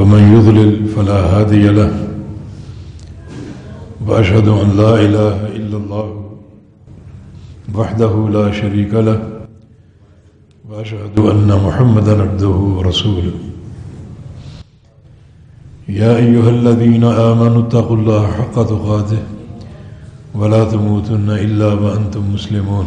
ومن يضلل فلا هادي له وأشهد أن لا إله إلا الله وحده لا شريك له وأشهد أن محمدا عبده ورسوله. يا أيها الذين آمنوا اتقوا الله حق تقاته ولا تموتن إلا وأنتم مسلمون.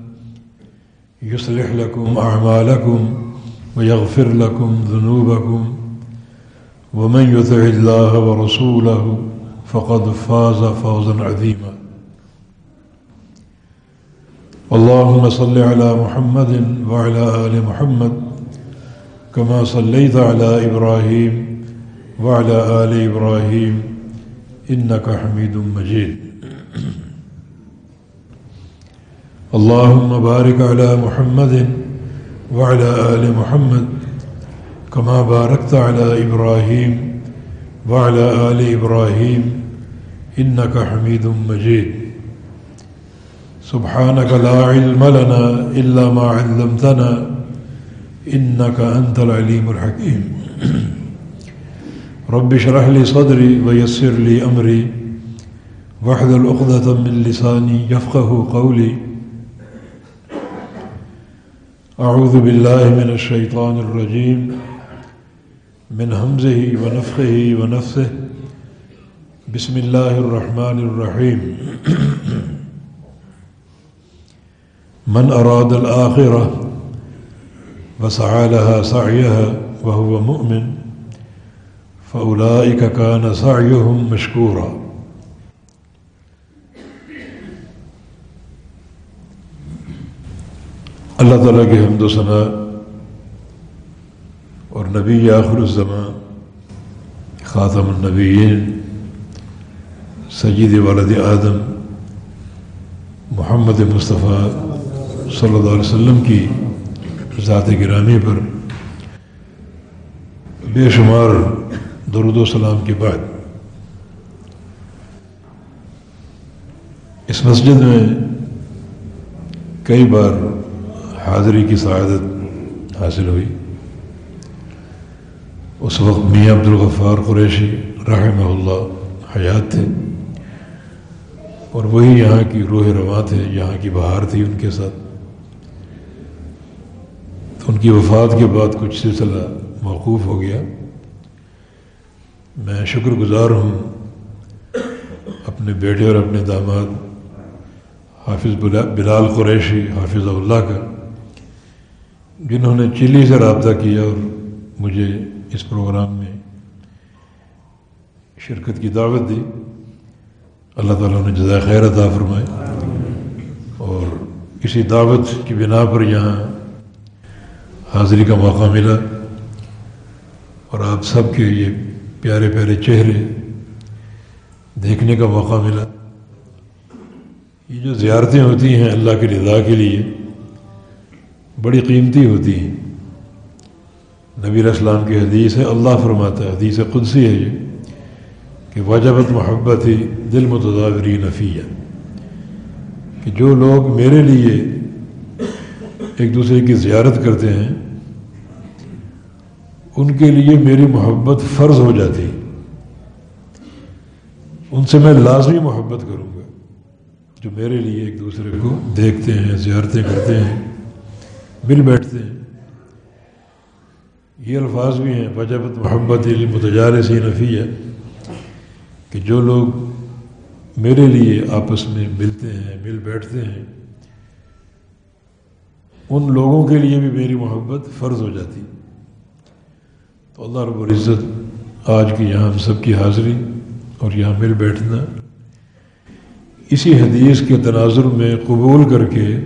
يصلح لكم أعمالكم ويغفر لكم ذنوبكم. ومن يطع الله ورسوله فقد فاز فوزا عظيما. اللهم صل على محمد وعلى آل محمد كما صليت على إبراهيم وعلى آل إبراهيم إنك حميد مجيد. اللهم بارك على محمد وعلى آل محمد كما باركت على إبراهيم وعلى آل إبراهيم إنك حميد مجيد. سبحانك لا علم لنا إلا ما علمتنا إنك أنت العليم الحكيم. رب اشرح لي صدري ويسر لي أمري واحلل عقدة من لساني يفقه قولي. أعوذ بالله من الشيطان الرجيم. من همزه ونفخه ونفثه. بسم الله الرحمن الرحيم. من أراد الآخرة وسعى لها سعيها وهو مؤمن فأولئك كان سعيهم مشكورا. اللہ تعالیٰ کے حمد و ثناء اور نبی آخر الزمان، خاتم النبیین سجید والد آدم، محمد مصطفیٰ صلی اللہ علیہ وسلم کی ذات گرامی پر بے شمار درود و سلام کے بعد اس مسجد میں کئی بار حاضری کی سعادت حاصل ہوئی۔ اس وقت میاں عبد الغفار قریشی رحمہ اللہ حیات تھے اور وہی یہاں کی روح رواں تھے، یہاں کی بہار تھی ان کے ساتھ۔ تو ان کی وفات کے بعد کچھ سلسلہ موقوف ہو گیا۔ میں شکر گزار ہوں اپنے بیٹے اور اپنے داماد حافظ بلال قریشی، حافظ اللہ کا جنہوں نے چلی سے رابطہ کیا اور مجھے اس پروگرام میں شرکت کی دعوت دی۔ اللہ تعالیٰ نے جزائے خیر عطا فرمائے۔ اور اسی دعوت کی بنا پر یہاں حاضری کا موقع ملا۔ اور آپ سب کے یہ پیارے پیارے چہرے دیکھنے کا موقع ملا۔ یہ جو زیارتیں ہوتی ہیں اللہ کی رضا کے لیے بڑی قیمتی ہوتی ہیں۔ نبی اسلام کی حدیث ہے، اللہ فرماتا ہے، حدیث قدسی ہے یہ، کہ وجبت محبت ہی دل متضاوری نفیہ کہ جو لوگ میرے لیے ایک دوسرے کی زیارت کرتے ہیں، ان کے لیے میری محبت فرض ہو جاتی ان سے میں لازمی محبت کروں گا۔ جو میرے لیے ایک دوسرے کو دیکھتے ہیں، زیارتیں کرتے ہیں مل بیٹھتے ہیں۔ یہ الفاظ بھی ہیں۔ وجبت محبت المتجار سی نفیہ کہ جو لوگ میرے لیے آپس میں ملتے ہیں، مل بیٹھتے ہیں، ان لوگوں کے لیے بھی میری محبت فرض ہو جاتی۔ تو اللہ رب العزت آج کی یہاں ہم سب کی حاضری اور یہاں مل بیٹھنا، اسی حدیث کے تناظر میں قبول کر کے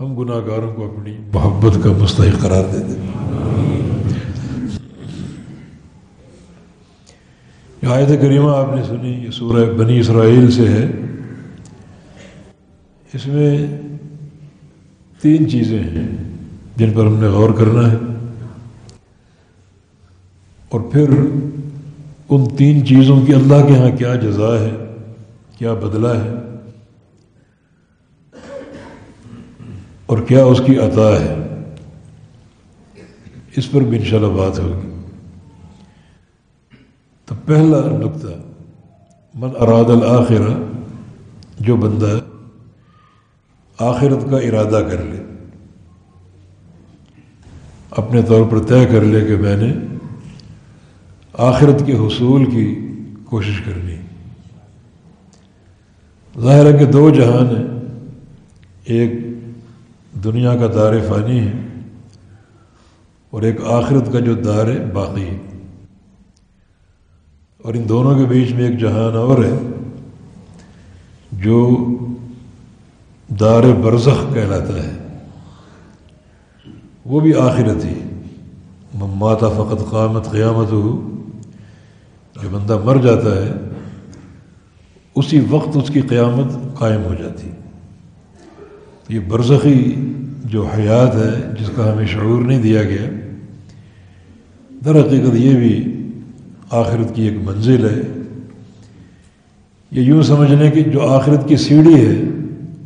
ہم گناہ گاروں کو اپنی محبت کا مستحق قرار دیتے جو آیت کریمہ آپ نے سنی، یہ سورہ بنی اسرائیل سے ہے۔ اس میں تین چیزیں ہیں جن پر ہم نے غور کرنا ہے۔ اور پھر ان تین چیزوں کی اللہ کے ہاں کیا جزا ہے، کیا بدلہ ہے۔ اور کیا اس کی عطا ہے؟ اس پر بھی انشاءاللہ بات ہوگی۔ تو پہلا نقطہ، من اراد الآخرہ جو بندہ آخرت کا ارادہ کر لے، اپنے طور پر طے کر لے کہ میں نے آخرت کے حصول کی کوشش کرنی ظاہر ہے کہ دو جہان ہیں، ایک دنیا کا دار فانی ہے اور ایک آخرت کا جو دار باقی ہے۔ اور ان دونوں کے بیچ میں ایک جہان اور ہے جو دار برزخ کہلاتا ہے۔ وہ بھی آخرت ہی۔ ماتا فقط قامت قیامت ہو جو بندہ مر جاتا ہے، اسی وقت اس کی قیامت قائم ہو جاتی۔ یہ برزخی جو حیات ہے، جس کا ہمیں شعور نہیں دیا گیا در حقیقت یہ بھی آخرت کی ایک منزل ہے۔ یہ یوں سمجھنے کی جو آخرت کی سیڑھی ہے،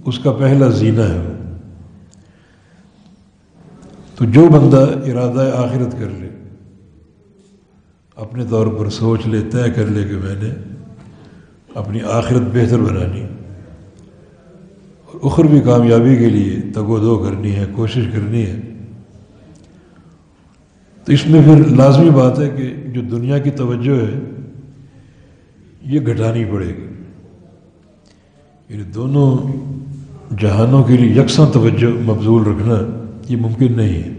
اس کا پہلا زینہ ہے۔ تو جو بندہ ارادہ آخرت کر لے، اپنے طور پر سوچ لے، طے کر لے کہ میں نے اپنی آخرت بہتر بنانی۔ اخروی کامیابی کے لیے تگ و دو کرنی ہے، کوشش کرنی ہے۔ تو اس میں پھر لازمی بات ہے کہ جو دنیا کی توجہ ہے، یہ گھٹانی پڑے گی۔ یعنی دونوں جہانوں کے لیے یکساں توجہ مبزول رکھنا یہ ممکن نہیں ہے۔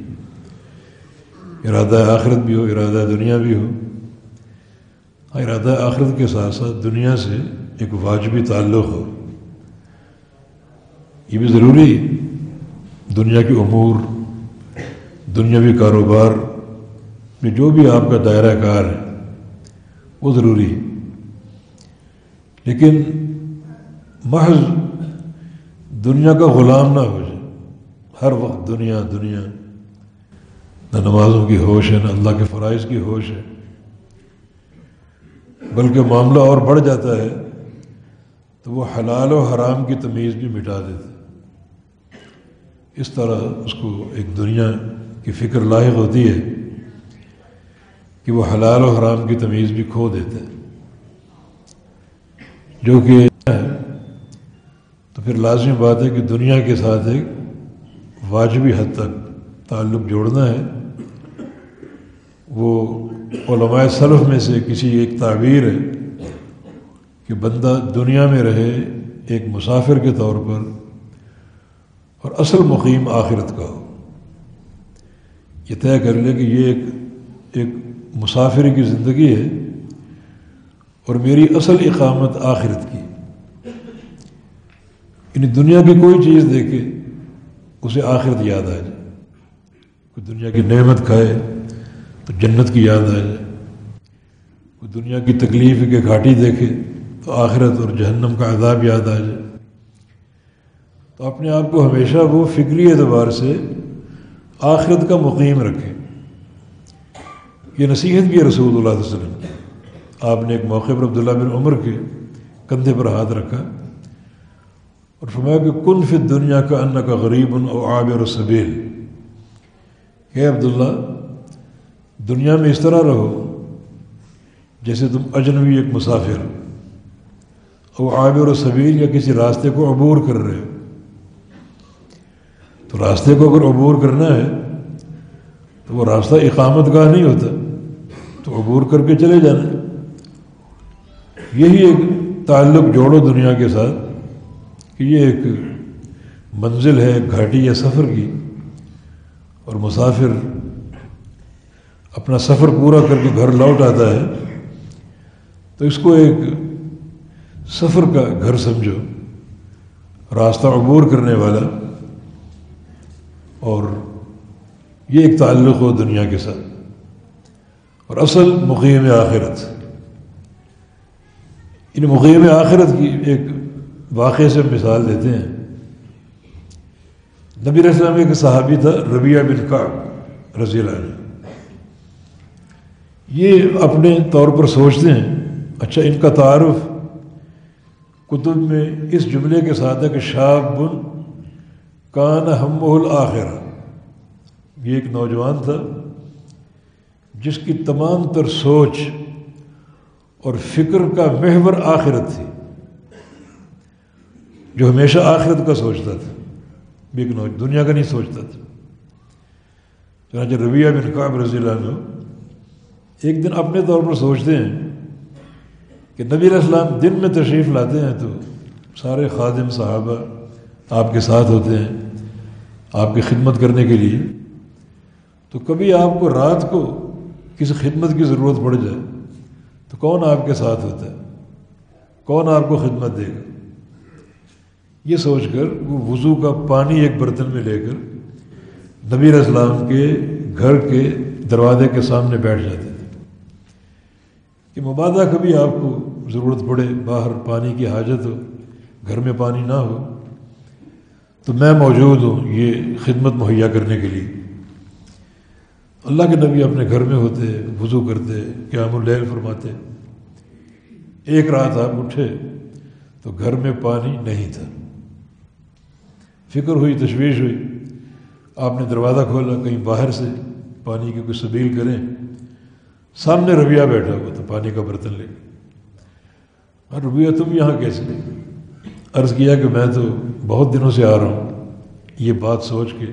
ارادہ آخرت بھی ہو، ارادہ دنیا بھی ہو۔ ہاں، ارادہ آخرت کے ساتھ ساتھ دنیا سے ایک واجبی تعلق ہو۔ یہ بھی ضروری دنیا کے امور دنیاوی کاروبار میں جو بھی آپ کا دائرہ کار ہے، وہ ضروری ہے۔ لیکن محض دنیا کا غلام نہ ہو جائے۔ ہر وقت دنیا دنیا۔ نہ نمازوں کی ہوش ہے، نہ اللہ کے فرائض کی ہوش ہے۔ بلکہ معاملہ اور بڑھ جاتا ہے، تو وہ حلال و حرام کی تمیز بھی مٹا دیتے اس طرح اس کو ایک دنیا کی فکر لاحق ہوتی ہے کہ وہ حلال و حرام کی تمیز بھی کھو دیتے جو کہ تو پھر لازمی بات ہے کہ دنیا کے ساتھ ایک واجبی حد تک تعلق جوڑنا ہے۔ وہ علماء صلف میں سے کسی ایک تعبیر ہے کہ بندہ دنیا میں رہے ایک مسافر کے طور پر اور اصل مقیم آخرت کا ہو۔ یہ طے کر لے کہ یہ ایک ایک مسافر کی زندگی ہے اور میری اصل اقامت آخرت کی۔ یعنی دنیا کی کوئی چیز دیکھے، اسے آخرت یاد آ جائے۔ کوئی دنیا کی نعمت کھائے تو جنت کی یاد آ جائے۔ کوئی دنیا کی تکلیف کے گھاٹی دیکھے تو آخرت اور جہنم کا عذاب یاد آ جائے۔ تو اپنے آپ کو ہمیشہ وہ فکری اعتبار سے آخرت کا مقیم رکھے۔ یہ نصیحت بھی ہے رسول اللہ علیہ وسلم آپ نے ایک موقع پر عبداللہ بن عمر کے کندھے پر ہاتھ رکھا اور فرمایا کہ کن فی دنیا کا ان کا غریب او عابر صبیل کہ عبداللہ، دنیا میں اس طرح رہو جیسے تم اجنبی ایک مسافر او عابر و صبیل یا کسی راستے کو عبور کر رہے ہو۔ تو راستے کو اگر عبور کرنا ہے، تو وہ راستہ اقامت گاہ نہیں ہوتا، تو عبور کر کے چلے جانا یہی ایک تعلق جوڑو دنیا کے ساتھ کہ یہ ایک منزل ہے گھاٹی یا سفر کی۔ اور مسافر اپنا سفر پورا کر کے گھر لوٹ آتا ہے، تو اس کو ایک سفر کا گھر سمجھو، راستہ عبور کرنے والا۔ اور یہ ایک تعلق ہو دنیا کے ساتھ۔ اور اصل مقیم آخرت۔ ان مغیب آخرت کی ایک واقعے سے مثال دیتے ہیں۔ نبی السلام ایک صحابی تھا ربیہ بن کا رضی اللہ عنہ۔ یہ اپنے طور پر سوچتے ہیں اچھا ان کا تعارف کتب میں اس جملے کے ساتھ ہے کہ شاب بن کان ہم الآخر یہ ایک نوجوان تھا جس کی تمام تر سوچ اور فکر کا محور آخرت تھی، جو ہمیشہ آخرت کا سوچتا تھا ایک نوج، دنیا کا نہیں سوچتا تھا۔ چنانچہ رویہ بن قاب رضی اللہ عنہ ایک دن اپنے طور پر سوچتے ہیں کہ نبی علیہ السلام دن میں تشریف لاتے ہیں تو سارے خادم صحابہ آپ کے ساتھ ہوتے ہیں، آپ کی خدمت کرنے کے لیے، تو کبھی آپ کو رات کو کسی خدمت کی ضرورت پڑ جائے، تو کون آپ کے ساتھ ہوتا ہے؟ کون آپ کو خدمت دے گا؟ یہ سوچ کر وہ وضو کا پانی ایک برتن میں لے کر نبی علیہ السلام کے گھر کے دروازے کے سامنے بیٹھ جاتے تھے۔ کہ مبادہ کبھی آپ کو ضرورت پڑے، باہر پانی کی حاجت ہو، گھر میں پانی نہ ہو تو میں موجود ہوں یہ خدمت مہیا کرنے کے لیے۔ اللہ کے نبی اپنے گھر میں ہوتے، وضو کرتے، قیام اللیل فرماتے۔ ایک رات آپ اٹھے تو گھر میں پانی نہیں تھا۔ فکر ہوئی، تشویش ہوئی۔ آپ نے دروازہ کھولا، کہیں باہر سے پانی کی کوئی سبیل کریں۔ سامنے رویہ بیٹھا ہوا تو پانی کا برتن لے۔ اور رویہ تم یہاں کیسے؟ عرض کیا کہ میں تو بہت دنوں سے آ رہا ہوں۔ یہ بات سوچ کے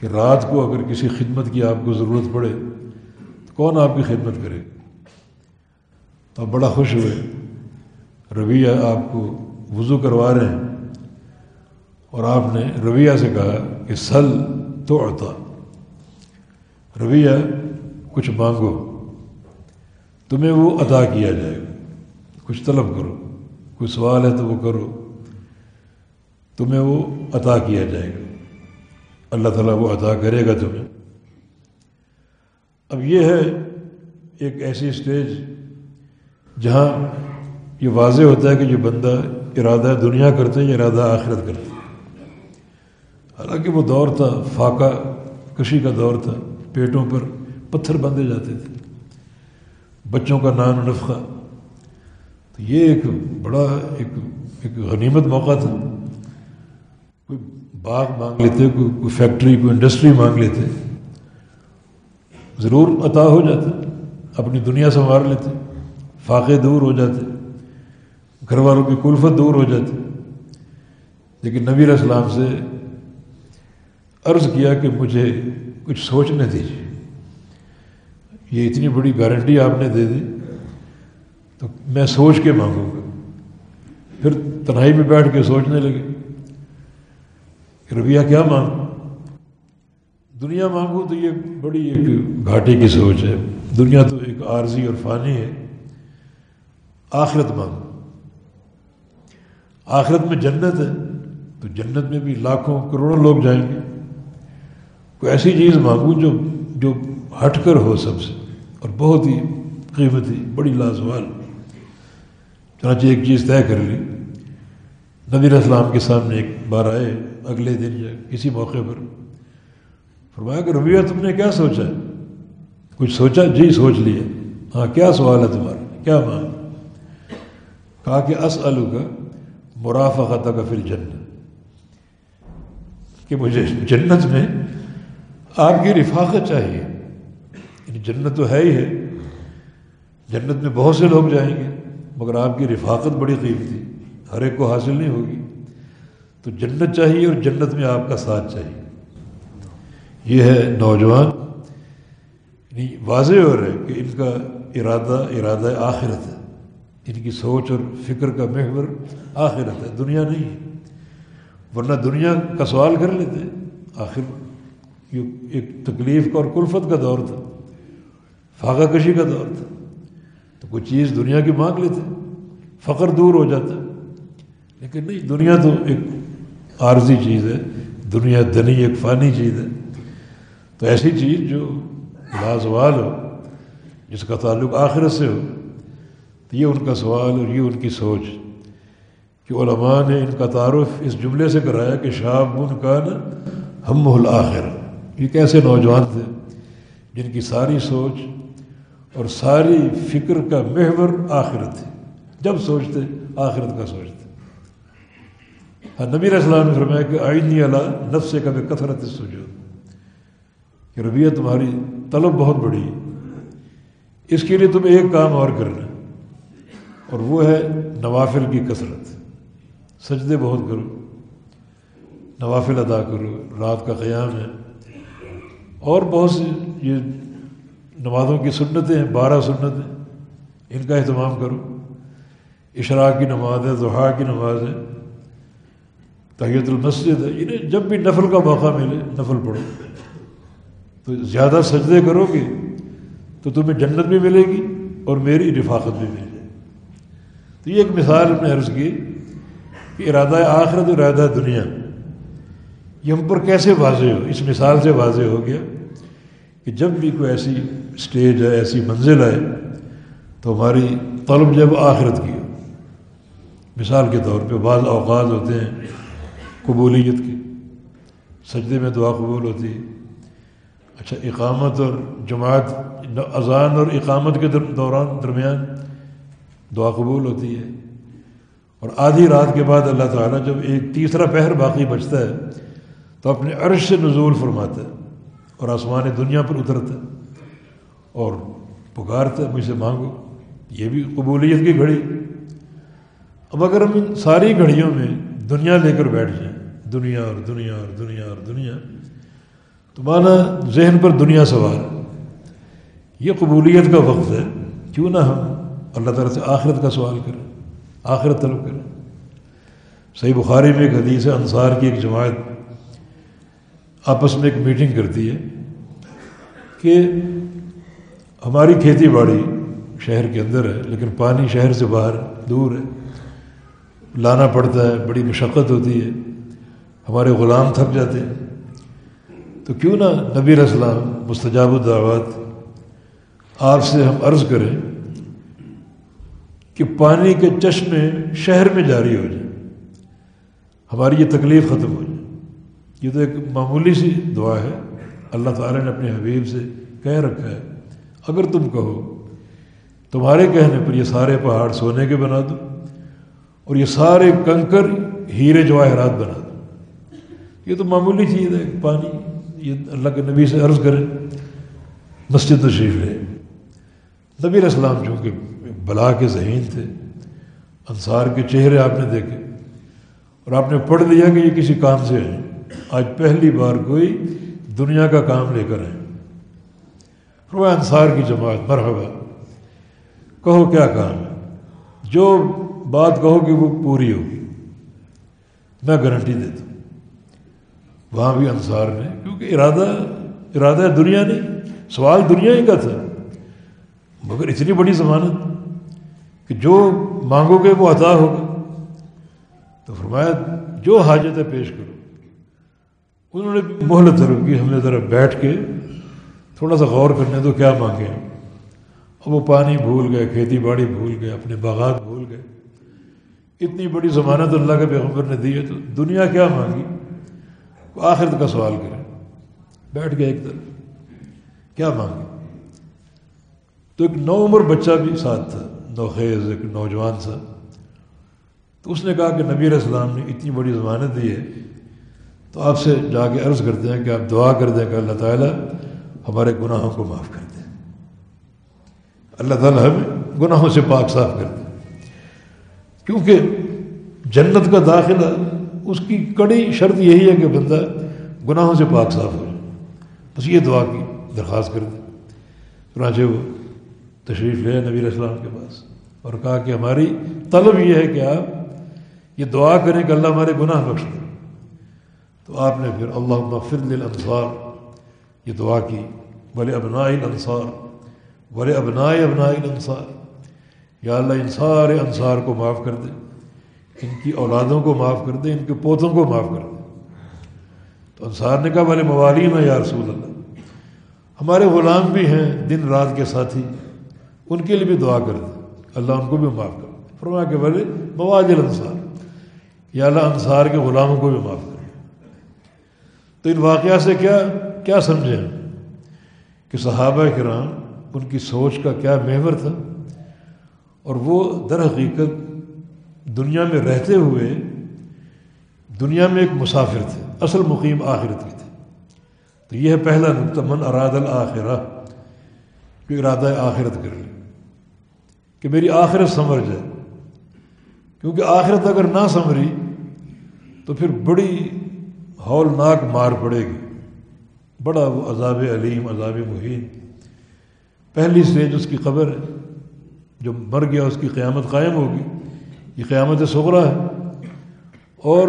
کہ رات کو اگر کسی خدمت کی آپ کو ضرورت پڑے تو کون آپ کی خدمت کرے؟ تو آپ بڑا خوش ہوئے۔ رویہ آپ کو وضو کروا رہے ہیں اور آپ نے رویہ سے کہا کہ سل تو عطا۔ رویہ کچھ مانگو، تمہیں وہ عطا کیا جائے گا۔ کچھ طلب کرو۔ کوئی سوال ہے تو وہ کرو۔ تمہیں وہ عطا کیا جائے گا۔ اللہ تعالیٰ وہ عطا کرے گا تمہیں۔ اب یہ ہے ایک ایسی اسٹیج جہاں یہ واضح ہوتا ہے کہ جو بندہ ارادہ دنیا کرتے یا ارادہ آخرت کرتے حالانکہ وہ دور تھا، فاقہ کشی کا دور تھا۔ پیٹوں پر پتھر باندھے جاتے تھے۔ بچوں کا نان نفقہ تو یہ ایک بڑا ایک ایک غنیمت موقع تھا۔ کوئی باغ مانگ لیتے، کوئی کوئی فیکٹری کوئی انڈسٹری مانگ لیتے۔ ضرور عطا ہو جاتا اپنی دنیا سنوار لیتے، فاقے دور ہو جاتے گھر والوں کی کلفت دور ہو جاتی۔ لیکن نبی علیہ السلام سے عرض کیا کہ مجھے کچھ سوچنے دیجیے یہ اتنی بڑی گارنٹی آپ نے دے دی۔ تو میں سوچ کے مانگوں گا۔ پھر تنہائی میں بیٹھ کے سوچنے لگے کہ رویہ کیا مانگوں؟ دنیا مانگوں تو یہ بڑی ایک گھاٹے کی سوچ ہے۔ دنیا تو ایک عارضی اور فانی ہے۔ آخرت مانگو آخرت میں جنت ہے، تو جنت میں بھی لاکھوں، کروڑوں لوگ جائیں گے۔ کوئی ایسی چیز مانگوں جو جو ہٹ کر ہو سب سے، اور بہت ہی قیمتی، بڑی لازوال۔ چنانچہ ایک چیز طے کر لی۔ نبی السلام کے سامنے ایک بار آئے، اگلے دن یا کسی موقع پر فرمایا کہ رویہ تم نے کیا سوچا؟ کچھ سوچا؟ جی سوچ لیا۔ ہاں کیا سوال ہے تمہارا؟ کیا مان کہا کہ اس آلو کا مرافقت کا پھر جنت کہ مجھے جنت میں آپ کی رفاقت چاہیے۔ یعنی جنت تو ہے ہی ہے۔ جنت میں بہت سے لوگ جائیں گے۔ مگر آپ کی رفاقت بڑی قیمتی ہر ایک کو حاصل نہیں ہوگی۔ تو جنت چاہیے اور جنت میں آپ کا ساتھ چاہیے۔ یہ ہے نوجوان۔ یعنی واضح ہو رہا ہے کہ ان کا ارادہ ارادہ آخرت ہے۔ ان کی سوچ اور فکر کا محور آخرت ہے، دنیا نہیں ہے۔ ورنہ دنیا کا سوال کر لیتے آخر یہ ایک تکلیف کا اور کلفت کا دور تھا۔ فاقہ کشی کا دور تھا۔ تو کوئی چیز دنیا کی مانگ لیتے فخر دور ہو جاتا لیکن نہیں، دنیا تو ایک عارضی چیز ہے، دنیا دنی ایک فانی چیز ہے۔ تو ایسی چیز جو لازوال ہو، جس کا تعلق آخرت سے ہو، تو یہ ان کا سوال اور یہ ان کی سوچ کہ علماء نے ان کا تعارف اس جملے سے کرایا کہ شاب ان کا نا ہم الآخر یہ کیسے نوجوان تھے جن کی ساری سوچ اور ساری فکر کا محور آخرت تھی جب سوچتے، آخرت کا سوچتے۔ نبی السلام نے فرمایا کہ آئینی اللہ نفس سے کبھی کثرت سوچو کہ ربیہ تمہاری طلب بہت بڑی ہے۔ اس کے لیے تمہیں ایک کام اور کرنا۔ اور وہ ہے نوافل کی کثرت۔ سجدے بہت کرو۔ نوافل ادا کرو۔ رات کا قیام ہے۔ اور بہت سی یہ نمازوں کی سنتیں ہیں، بارہ سنتیں ان کا اہتمام کرو۔ اشراق کی نماز ہے ضحا کی نماز ہے، تحیت المسجد ہے۔ انہیں جب بھی نفل کا موقع ملے، نفل پڑھو۔ تو زیادہ سجدے کرو گے تو تمہیں جنت بھی ملے گی اور میری رفاقت بھی ملے گی۔ تو یہ ایک مثال نے عرض کی کہ ارادہ آخرت اور ارادہ دنیا، یہ ہم پر کیسے واضح ہو؟ اس مثال سے واضح ہو گیا کہ جب بھی کوئی ایسی اسٹیج ہے، ایسی منزل ہے، تو ہماری طلب جب آخرت کی ہو۔ مثال کے طور پہ بعض اوقات ہوتے ہیں قبولیت کی۔ سجدے میں دعا قبول ہوتی ہے۔ اچھا اقامت اور جماعت، اذان اور اقامت کے دوران، درمیان دعا قبول ہوتی ہے۔ اور آدھی رات کے بعد اللہ تعالیٰ جب ایک تیسرا پہر باقی بچتا ہے، تو اپنے عرش سے نزول فرماتا ہے اور آسمان دنیا پر اترتا ہے۔ اور پکارتا ہے مجھ سے مانگو یہ بھی قبولیت کی گھڑی۔ اب اگر ہم ان ساری گھڑیوں میں دنیا لے کر بیٹھ جائیں، دنیا اور دنیا اور دنیا اور دنیا، تو مانا ذہن پر دنیا سوار یہ قبولیت کا وقت ہے۔ کیوں نہ ہم اللہ تعالیٰ سے آخرت کا سوال کریں، آخرت طلب کریں۔ صحیح بخاری میں ایک حدیث ہے، انصار کی ایک جماعت آپس میں ایک میٹنگ کرتی ہے کہ ہماری کھیتی باڑی شہر کے اندر ہے، لیکن پانی شہر سے باہر دور ہے۔ لانا پڑتا ہے، بڑی مشقت ہوتی ہے۔ ہمارے غلام تھک جاتے ہیں۔ تو کیوں نہ نبی السلام مستجاب الدعوات آپ سے ہم عرض کریں کہ پانی کے چشمے شہر میں جاری ہو جائے ہماری یہ تکلیف ختم ہو جائے۔ یہ تو ایک معمولی سی دعا ہے۔ اللہ تعالیٰ نے اپنے حبیب سے کہہ رکھا ہے۔ اگر تم کہو، تمہارے کہنے پر یہ سارے پہاڑ سونے کے بنا دو اور یہ سارے کنکر ہیرے جواہرات بنا دو۔ یہ تو معمولی چیز ہے، پانی، یہ اللہ کے نبی سے عرض کریں، مسجد تشریف ہے۔ نبی علیہ السلام چونکہ بلا کے ذہین تھے، انصار کے چہرے آپ نے دیکھے اور آپ نے پڑھ لیا کہ یہ کسی کام سے ہیں۔ آج پہلی بار کوئی دنیا کا کام لے کر آئے۔ رو انصار کی جماعت، مرحبا۔ کہو کیا کام ہے؟ جو بات کہو کہ وہ پوری ہوگی۔ میں گارنٹی دیتا ہوں۔ وہاں بھی انصار نے، کیونکہ ارادہ ارادہ دنیا نہیں سوال دنیا ہی کا تھا۔ مگر اتنی بڑی ضمانت کہ جو مانگو گے وہ عطا ہوگا۔ تو فرمایا، جو حاجت ہے پیش کرو۔ انہوں نے مہلت ضرور کی، ہم نے ذرا بیٹھ کے تھوڑا سا غور کرنے تو کیا مانگے اب وہ پانی بھول گئے، کھیتی باڑی بھول گئے، اپنے باغات بھول گئے۔ اتنی بڑی ضمانت اللہ کے پیغمبر نے دی ہے تو دنیا کیا مانگی؟ وہ آخرت کا سوال کرے بیٹھ گئے ایک طرف۔ کیا مانگے؟ تو ایک نو عمر بچہ بھی ساتھ تھا نوخیز ایک نوجوان سا۔ تو اس نے کہا کہ نبی علیہ السلام نے اتنی بڑی ضمانت دی ہے، تو آپ سے جا کے عرض کرتے ہیں کہ آپ دعا کر دیں کہ اللہ تعالیٰ ہمارے گناہوں کو معاف کر دیں اللہ تعالیٰ ہمیں گناہوں سے پاک صاف کر دیں کیونکہ جنت کا داخلہ، اس کی کڑی شرط یہی ہے کہ بندہ گناہوں سے پاک صاف ہو۔ جائے بس یہ دعا کی درخواست کر دیں چنانچہ وہ تشریف لے نبی السلام کے پاس اور کہا کہ ہماری طلب یہ ہے کہ آپ یہ دعا کریں کہ اللہ ہمارے گناہ بخش دیں تو آپ نے پھر اللہ مغفر للانصار یہ دعا کی بلے ابنائی الانصار بلے ابنائے ابنائی الانصار یا اللہ، ان سارے انصار کو معاف کر دے، ان کی اولادوں کو معاف کر دے، ان کے پوتوں کو معاف کر دے۔ تو انصار نے کہا بھلے موالین یا رسول اللہ۔ ہمارے غلام بھی ہیں، دن رات کے ساتھی، ان کے لیے بھی دعا کر دیں اللہ ان کو بھی معاف کر دے۔ فرما کے بولے مواج انصار یا اللہ، انصار کے غلاموں کو بھی معاف کر تو ان واقعات سے کیا کیا سمجھیں کہ صحابہ کرام، ان کی سوچ کا کیا محور تھا؟ اور وہ در حقیقت دنیا میں رہتے ہوئے دنیا میں ایک مسافر تھے، اصل مقیم آخرت کی تھے۔ تو یہ ہے پہلا نقطہ، من اراد الآخرہ جو ارادہ آخرت کر لے۔ کہ میری آخرت سمر جائے۔ کیونکہ آخرت اگر نہ سمری، تو پھر بڑی ہولناک مار پڑے گی۔ بڑا وہ عذاب علیم، عذاب محین پہلی سٹیج اس کی قبر ہے، جو مر گیا، اس کی قیامت قائم ہوگی۔ یہ قیامت سغرا ہے۔ اور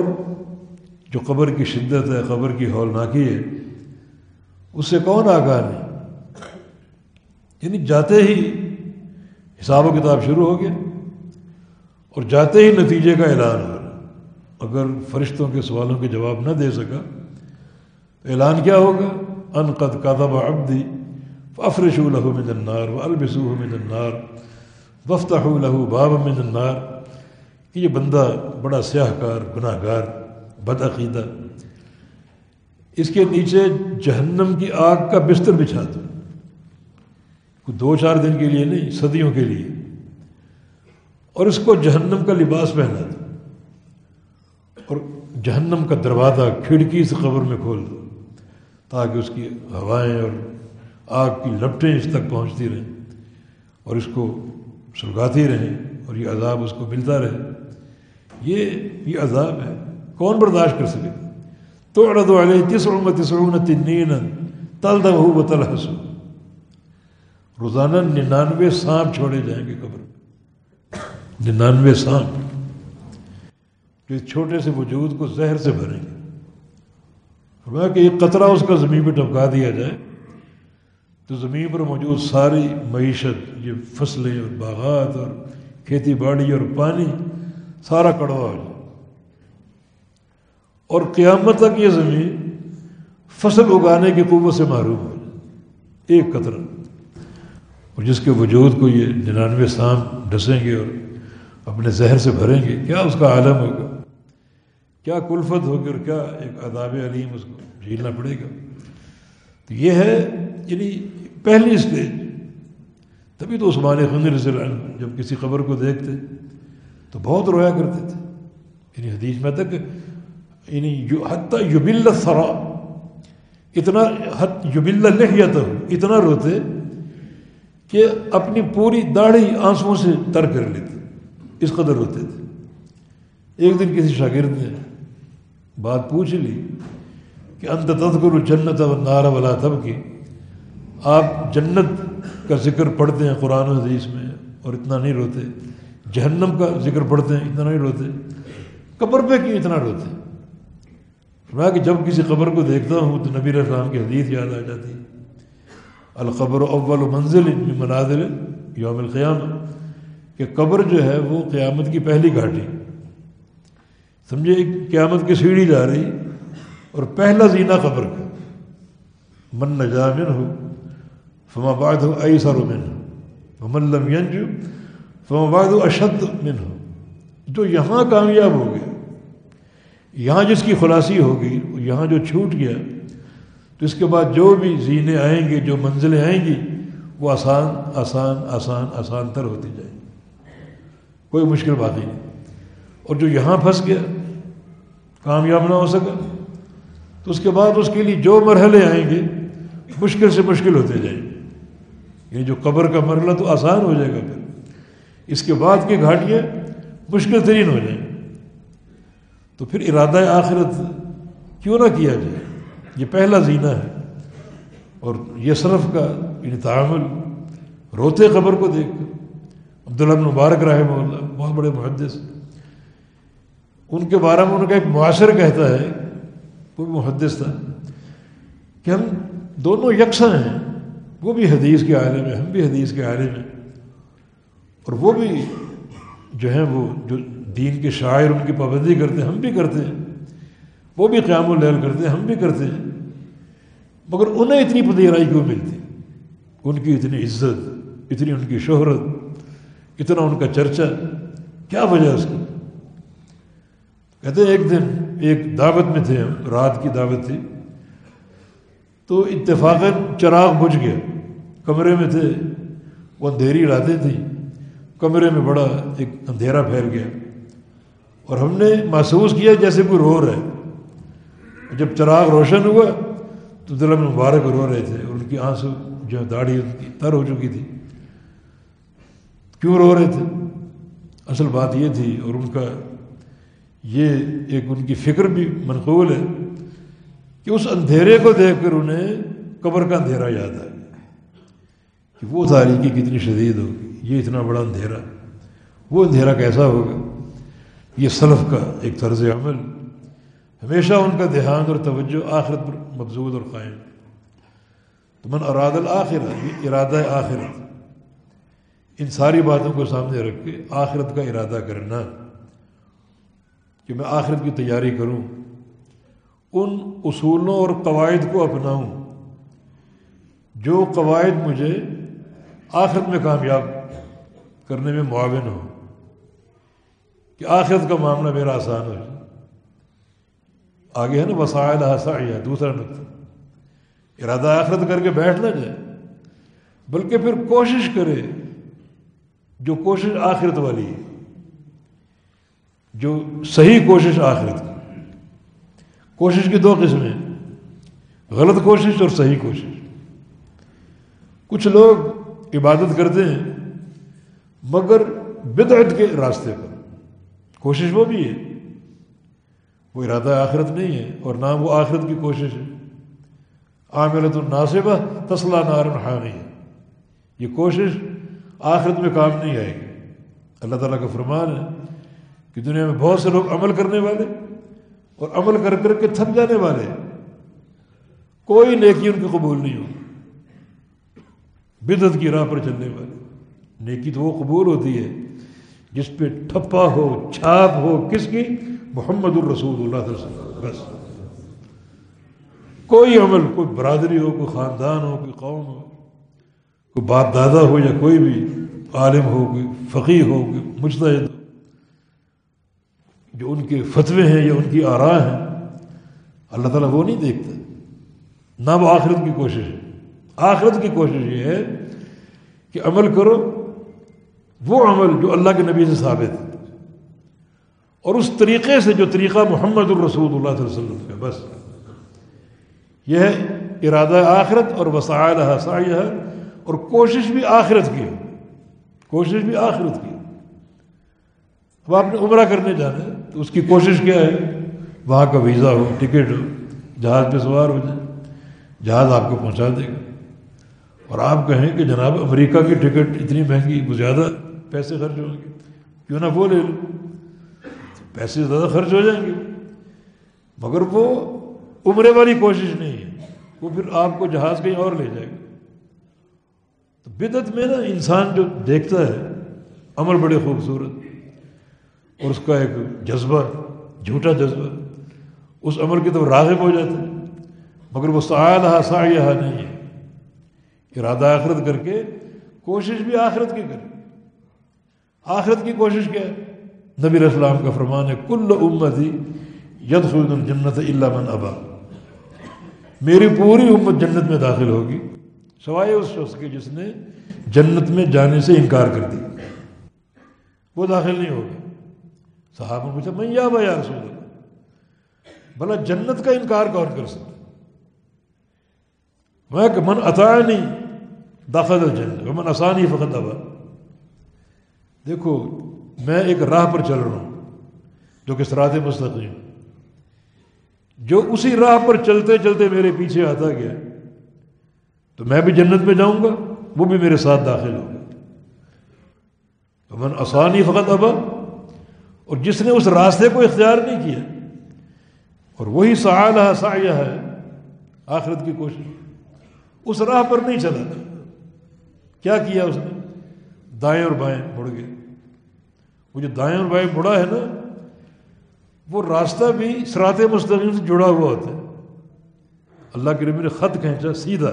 جو قبر کی شدت ہے، قبر کی ہولناکی ہے اس سے کون آگاہ نہیں یعنی جاتے ہی حساب و کتاب شروع ہو گیا اور جاتے ہی نتیجے کا اعلان ہو رہا اگر فرشتوں کے سوالوں کے جواب نہ دے سکا اعلان کیا ہوگا؟ ان قد کادب ابدی ففرش الہو من النار و البسو من النار وفتح لہو باب من النار۔ کہ یہ بندہ بڑا سیاہ کار گناہ گار بد عقیدہ اس کے نیچے جہنم کی آگ کا بستر بچھا دو۔ دو چار دن کے لیے نہیں، صدیوں کے لیے۔ اور اس کو جہنم کا لباس پہنا دو۔ اور جہنم کا دروازہ کھڑکی سے قبر میں کھول دو۔ تاکہ اس کی ہوائیں اور آگ کی لپٹیں اس تک پہنچتی رہیں اور اس کو سلگاتی رہیں اور یہ عذاب اس کو ملتا رہے۔ یہ یہ عذاب ہے۔ کون برداشت کر سکے؟ تو اڑد والے تسروں تسرون تنین تل دب ہو تل حسو روزانہ ننانوے سانپ چھوڑے جائیں گے قبر۔ ننانوے سانپ جو چھوٹے سے وجود کو زہر سے بھریں گے۔ کہ ایک قطرہ اس کا زمین پہ ٹپکا دیا جائے تو زمین پر موجود ساری معیشت، یہ فصلیں اور باغات اور کھیتی باڑی اور پانی، سارا کڑوا ہو جائے۔ اور قیامت تک یہ زمین فصل اگانے کی قوت سے معروف ہو جائے۔ ایک قطرہ۔ اور جس کے وجود کو یہ ننانوے سام ڈسیں گے اور اپنے زہر سے بھریں گے، کیا اس کا عالم ہوگا؟ کیا کلفت ہوگی اور کیا ایک اداب علیم اس کو جھیلنا پڑے گا؟ تو یہ ہے یعنی پہلی اسٹیج تبھی تو عثمان خندر رضی اللہ عنہ جب کسی خبر کو دیکھتے، تو بہت رویا کرتے تھے۔ یعنی حدیث میں تک یعنی حتیٰ یوبل سرا اتنا، حت یوبل لہیت اتنا روتے کہ اپنی پوری داڑھی آنسوؤں سے تر کر لیتے۔ اس قدر روتے تھے۔ ایک دن کسی شاگرد نے بات پوچھ لی کہ انت تذکر جنت و نار والا تب کی آپ جنت کا ذکر پڑھتے ہیں قرآن و حدیث میں اور اتنا نہیں روتے۔ جہنم کا ذکر پڑھتے ہیں اتنا نہیں روتے۔ قبر پہ کیوں اتنا روتے؟ میں کہ جب کسی قبر کو دیکھتا ہوں تو نبی السلام کی حدیث یاد آ جاتی۔ القبر اول منزل مناظر یوم القیام کہ قبر جو ہے وہ قیامت کی پہلی گھاٹی۔ سمجھے قیامت کی سیڑھی جا رہی اور پہلا زینہ قبر کا۔ من نجامن ہو فما بعد ہو ائی سر من ہو من لم ینجو فما بعد ہو اشد من ہو جو یہاں کامیاب ہو گیا، یہاں جس کی خلاصی ہوگی، یہاں جو چھوٹ گیا، تو اس کے بعد جو بھی زینے آئیں گے، جو منزلیں آئیں گی، وہ آسان آسان آسان آسان تر ہوتی جائیں گی۔ کوئی مشکل بات ہی نہیں۔ اور جو یہاں پھنس گیا کامیاب نہ ہو سکا تو اس کے بعد اس کے لیے جو مرحلے آئیں گے، مشکل سے مشکل ہوتے جائیں گے۔ یہ جو قبر کا مرحلہ تو آسان ہو جائے گا پھر۔ اس کے بعد کی گھاٹیاں مشکل ترین ہو جائیں۔ تو پھر ارادہ آخرت کیوں نہ کیا جائے؟ یہ پہلا زینہ ہے۔ اور یہ صرف کا یعنی تعامل، روتے قبر کو دیکھ۔ کر عبداللہ مبارک رحمہ اللہ، بہت بڑے محدث۔ ان کے بارے میں ان کا ایک معاشر کہتا ہے وہ بھی محدث تھا، کہ ہم دونوں یکساں ہیں، وہ بھی حدیث کے عالم میں ہم بھی حدیث کے عالم میں اور وہ بھی جو ہیں، وہ جو دین کے شاعر ان کی پابندی کرتے ہیں، ہم بھی کرتے ہیں۔ وہ بھی قیام الحل کرتے ہیں، ہم بھی کرتے ہیں۔ مگر انہیں اتنی پذیرائی کیوں ملتی؟ ان کی اتنی عزت، اتنی ان کی شہرت، اتنا ان کا چرچا، کیا وجہ اس کی؟ کہتے ہیں ایک دن ایک دعوت میں تھے ہم، رات کی دعوت تھی۔ تو اتفاقاً چراغ بجھ گیا۔ کمرے میں تھے، وہ اندھیری راتیں تھیں۔ کمرے میں بڑا ایک اندھیرا پھیل گیا۔ اور ہم نے محسوس کیا جیسے کوئی رو رہا ہے۔ جب چراغ روشن ہوا تو دل میں مبارک رو رہے تھے، اور ان کی آنسو جو داڑھی ان کی تر ہو چکی تھی۔ کیوں رو رہے تھے؟ اصل بات یہ تھی، اور ان کا یہ ایک ان کی فکر بھی منقول ہے کہ اس اندھیرے کو دیکھ کر انہیں قبر کا اندھیرا یاد آ گیا کہ وہ تاریخی کتنی شدید ہوگی، یہ اتنا بڑا اندھیرا، وہ اندھیرا کیسا ہوگا؟ یہ سلف کا ایک طرز عمل۔ ہمیشہ ان کا دھیان اور توجہ آخرت پر مبزود اور قائم۔ تو من اراد الآخرت یہ ارادہ آخرت۔ ان ساری باتوں کو سامنے رکھ کے آخرت کا ارادہ کرنا۔ کہ میں آخرت کی تیاری کروں، ان اصولوں اور قواعد کو اپناؤں جو قواعد مجھے آخرت میں کامیاب کرنے میں معاون ہو کہ آخرت کا معاملہ میرا آسان ہو۔ جائے آگے ہے نا، وسائل حسایہ دوسرا نقطہ۔ ارادہ آخرت کر کے بیٹھ نہ جائے، بلکہ پھر کوشش کرے جو کوشش آخرت والی ہے۔ جو صحیح کوشش آخرت کی۔ کوشش کی دو قسمیں۔ غلط کوشش اور صحیح کوشش۔ کچھ لوگ عبادت کرتے ہیں، مگر بدعت کے راستے پر۔ کوشش وہ بھی ہے۔ وہ ارادہ آخرت نہیں ہے اور نہ وہ آخرت کی کوشش ہے۔ عاملت الناصبہ تسلہ نارن نہیں ہے یہ کوشش آخرت میں کام نہیں آئے گی۔ اللہ تعالیٰ کا فرمان ہے کہ دنیا میں بہت سے لوگ عمل کرنے والے اور عمل کر کر کے تھک جانے والے کوئی نیکی ان کی قبول نہیں ہوگی بدت کی راہ پر چلنے والے۔ نیکی تو وہ قبول ہوتی ہے جس پہ ٹھپا ہو، چھاپ ہو، کس کی؟ محمد الرسول اللہ وسلم۔ بس۔ کوئی عمل، کوئی برادری ہو، کوئی خاندان ہو، کوئی قوم ہو، کوئی باپ دادا ہو یا کوئی بھی عالم ہو، کوئی فقی ہو، کوئی مجتہد ہو۔ جو ان کے فتوے ہیں یا ان کی آراہ ہیں، اللہ تعالیٰ وہ نہیں دیکھتا۔ نہ وہ آخرت کی کوشش ہے۔ آخرت کی کوشش یہ ہے کہ عمل کرو، وہ عمل جو اللہ کے نبی سے ثابت ہے۔ اور اس طریقے سے جو طریقہ محمد الرسول اللہ علیہ وسلم کا، بس۔ یہ ہے ارادہ آخرت اور وسائل حسائیہ اور کوشش بھی آخرت کی کوشش بھی آخرت کی اب آپ نے عمرہ کرنے جانا ہے۔ تو اس کی کوشش کیا ہے؟ وہاں کا ویزا ہو، ٹکٹ ہو، جہاز پہ سوار ہو جائے۔ جہاز آپ کو پہنچا دے گا۔ اور آپ کہیں کہ جناب امریکہ کی ٹکٹ اتنی مہنگی، وہ زیادہ پیسے خرچ ہوں گے۔ کیوں نہ وہ لے لو۔ پیسے زیادہ خرچ ہو جائیں گے۔ مگر وہ عمرے والی کوشش نہیں ہے۔ وہ پھر آپ کو جہاز کہیں اور لے جائے گا۔ تو بدت میں نا انسان جو دیکھتا ہے، عمل بڑے خوبصورت۔ اور اس کا ایک جذبہ، جھوٹا جذبہ۔ اس عمل کی تو راغب ہو جاتا ہے مگر وہ سعال ہا یہ نہیں ہے۔ ارادہ آخرت کر کے، کوشش بھی آخرت کی کرے۔ آخرت کی کوشش کیا ہے؟ نبی السلام کا فرمان ہے، کل امتی ید خود الجنت اللہ من ابا۔ میری پوری امت جنت میں داخل ہوگی، سوائے اس شخص کے جس نے جنت میں جانے سے انکار کر دی وہ داخل نہیں ہوگا۔ صحابہ پوچھا، میں یا بھائی رسول اللہ بھلا جنت کا انکار کون کر سکتا میں کہ من عطا نہیں داخل الجنت ومن آسانی فقط ابا۔ دیکھو، میں ایک راہ پر چل رہا ہوں، جو کہ سرات مستقیم۔ جو اسی راہ پر چلتے چلتے میرے پیچھے آتا گیا، تو میں بھی جنت میں جاؤں گا، وہ بھی میرے ساتھ داخل ہوگا۔ من آسانی فقط ابا اور جس نے اس راستے کو اختیار نہیں کیا، اور وہی سعالہ سایہ ہے، آخرت کی کوشش۔ اس راہ پر نہیں چلا۔ کیا کیا اس نے؟ دائیں اور بائیں مڑ گئے۔ وہ جو دائیں اور بائیں مڑا ہے نا، وہ راستہ بھی سرات مستقیم سے جڑا ہوا ہوتا ہے۔ اللہ کے نبی نے خط کھینچا سیدھا،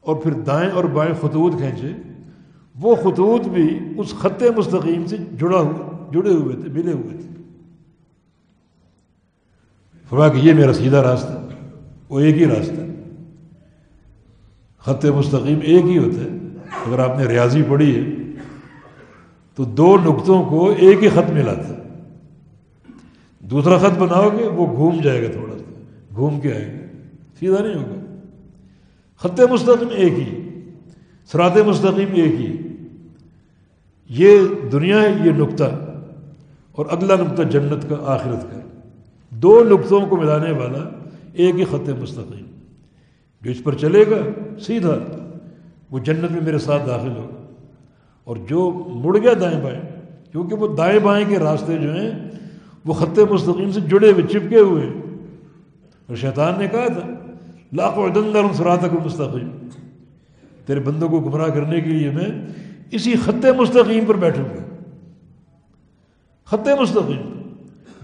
اور پھر دائیں اور بائیں خطوط کھینچے۔ وہ خطوط بھی اس خط مستقیم سے جڑا ہوا۔ جڑے ہوئے تھے ملے ہوئے تھے فرما کہ یہ میرا سیدھا راستہ وہ ایک ہی راستہ خط مستقیم ایک ہی ہوتا ہے۔ اگر آپ نے ریاضی پڑھی ہے، تو دو نقطوں کو ایک ہی خط ملا تھا۔ دوسرا خط بناؤ گے، وہ گھوم جائے گا تھوڑا سا۔ گھوم کے آئے گا۔ سیدھا نہیں ہوگا۔ خط مستقیم ایک ہی۔ سرات مستقیم ایک ہی۔ یہ دنیا ہے، یہ نقطہ اور اگلا نقطہ جنت کا، آخرت کا۔ دو نقطوں کو ملانے والا ایک ہی خط مستقیم۔ جو اس پر چلے گا، سیدھا وہ جنت میں میرے ساتھ داخل ہوگا اور جو مڑ گیا دائیں بائیں، کیونکہ وہ دائیں بائیں کے راستے جو ہیں، وہ خط مستقیم سے جڑے ہوئے، چپکے ہوئے اور شیطان نے کہا تھا لاکھوں دندر سرات کو مستقیم تیرے بندوں کو گمراہ کرنے کے لیے میں اسی خط مستقیم پر بیٹھوں گا۔ خط مستقیم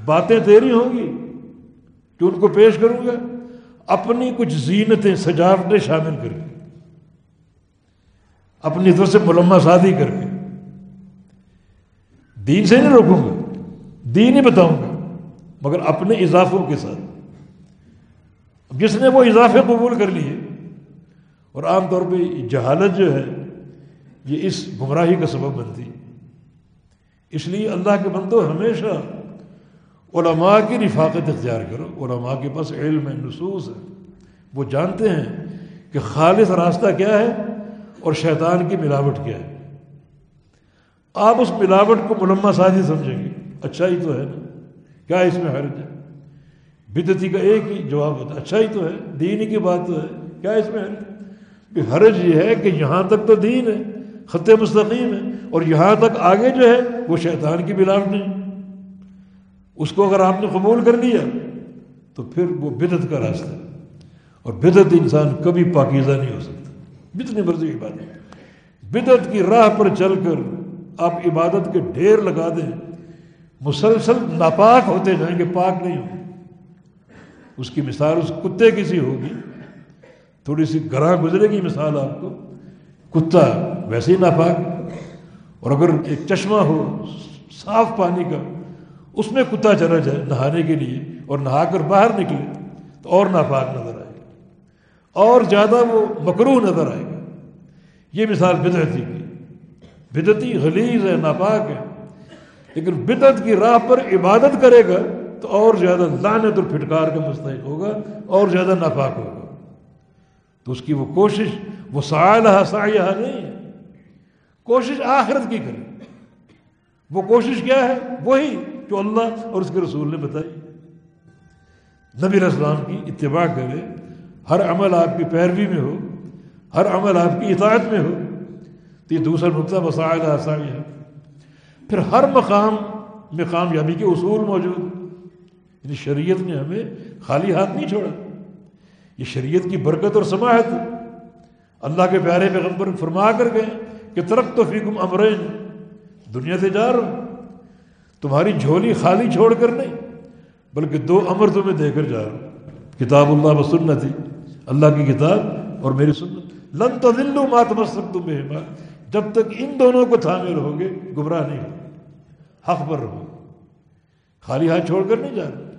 باتیں تیری ہوں گی جو ان کو پیش کروں گا، اپنی کچھ زینتیں، سجاوٹیں شامل کر کے، اپنی طرف سے ملما شادی کر کے۔ دین سے نہیں روکوں گا، دین ہی بتاؤں گا، مگر اپنے اضافوں کے ساتھ۔ جس نے وہ اضافے قبول کر لیے، اور عام طور پہ جہالت جو ہے، یہ اس گمراہی کا سبب بنتی۔ ہے اس لیے اللہ کے بندو ہمیشہ علماء کی رفاقت اختیار کرو۔ علماء کے پاس علم ہے، نصوص ہے۔ وہ جانتے ہیں کہ خالص راستہ کیا ہے اور شیطان کی ملاوٹ کیا ہے۔ آپ اس ملاوٹ کو ملما سازی سمجھیں گے۔ اچھا ہی تو ہے نا۔ کیا اس میں حرج ہے؟ بدتی کا ایک ہی جواب ہوتا ہے۔ اچھا ہی تو ہے، دین کی بات تو ہے۔ کیا اس میں حرج؟ حرج یہ ہے کہ یہاں تک تو دین ہے۔ خط مستقیم ہے۔ اور یہاں تک آگے جو ہے، وہ شیطان کی ملاوٹ نہیں اس کو اگر آپ نے قبول کر لیا، تو پھر وہ بدت کا راستہ ہے۔ اور بدت انسان کبھی پاکیزہ نہیں ہو سکتا۔ جتنی مرضی عبادت بدت کی راہ پر چل کر آپ عبادت کے ڈھیر لگا دیں۔ مسلسل ناپاک ہوتے جائیں گے، پاک نہیں ہوں اس کی مثال اس کتے کی سی ہوگی۔ تھوڑی سی گراں گزرے گی مثال آپ کو۔ کتا ویسے ہی ناپاک، اور اگر ایک چشمہ ہو صاف پانی کا، اس میں کتا چلا جائے نہانے کے لیے اور نہا کر باہر نکلے، تو اور ناپاک نظر آئے گا۔ اور زیادہ وہ مکرو نظر آئے گا۔ یہ مثال بدعتی کی۔ بدعتی غلیظ ہے، ناپاک ہے۔ لیکن بدعت کی راہ پر عبادت کرے گا، تو اور زیادہ لانت اور پھٹکار کا مستحق ہوگا، اور زیادہ ناپاک ہوگا۔ تو اس کی وہ کوشش، وہ سایہ سایہ نہیں ہے۔ کوشش آخرت کی کرے وہ کوشش کیا ہے؟ وہی جو اللہ اور اس کے رسول نے بتائی۔ نبی اسلام کی اتباع کرے۔ ہر عمل آپ کی پیروی میں ہو، ہر عمل آپ کی اطاعت میں ہو۔ تو یہ دوسرا نقطہ مسائل آسانی ہے پھر ہر مقام میں کامیابی کے اصول موجود۔ یعنی شریعت نے ہمیں خالی ہاتھ نہیں چھوڑا۔ یہ شریعت کی برکت اور سماحت اللہ کے پیارے پیغمبر فرما کر گئے کہ ترق تو فیکم امرین، دنیا سے جا رہا ہوں۔ تمہاری جھولی خالی چھوڑ کر نہیں، بلکہ دو امر تمہیں دے کر جا رہا کتاب اللہ و سنت اللہ کی کتاب اور میری سنت۔ لن تذلوا ما تمسکتم بهما جب تک ان دونوں کو تھامے رہو گے، گمراہ نہیں ہو حق پر رہو۔ خالی ہاتھ چھوڑ کر نہیں جا رہا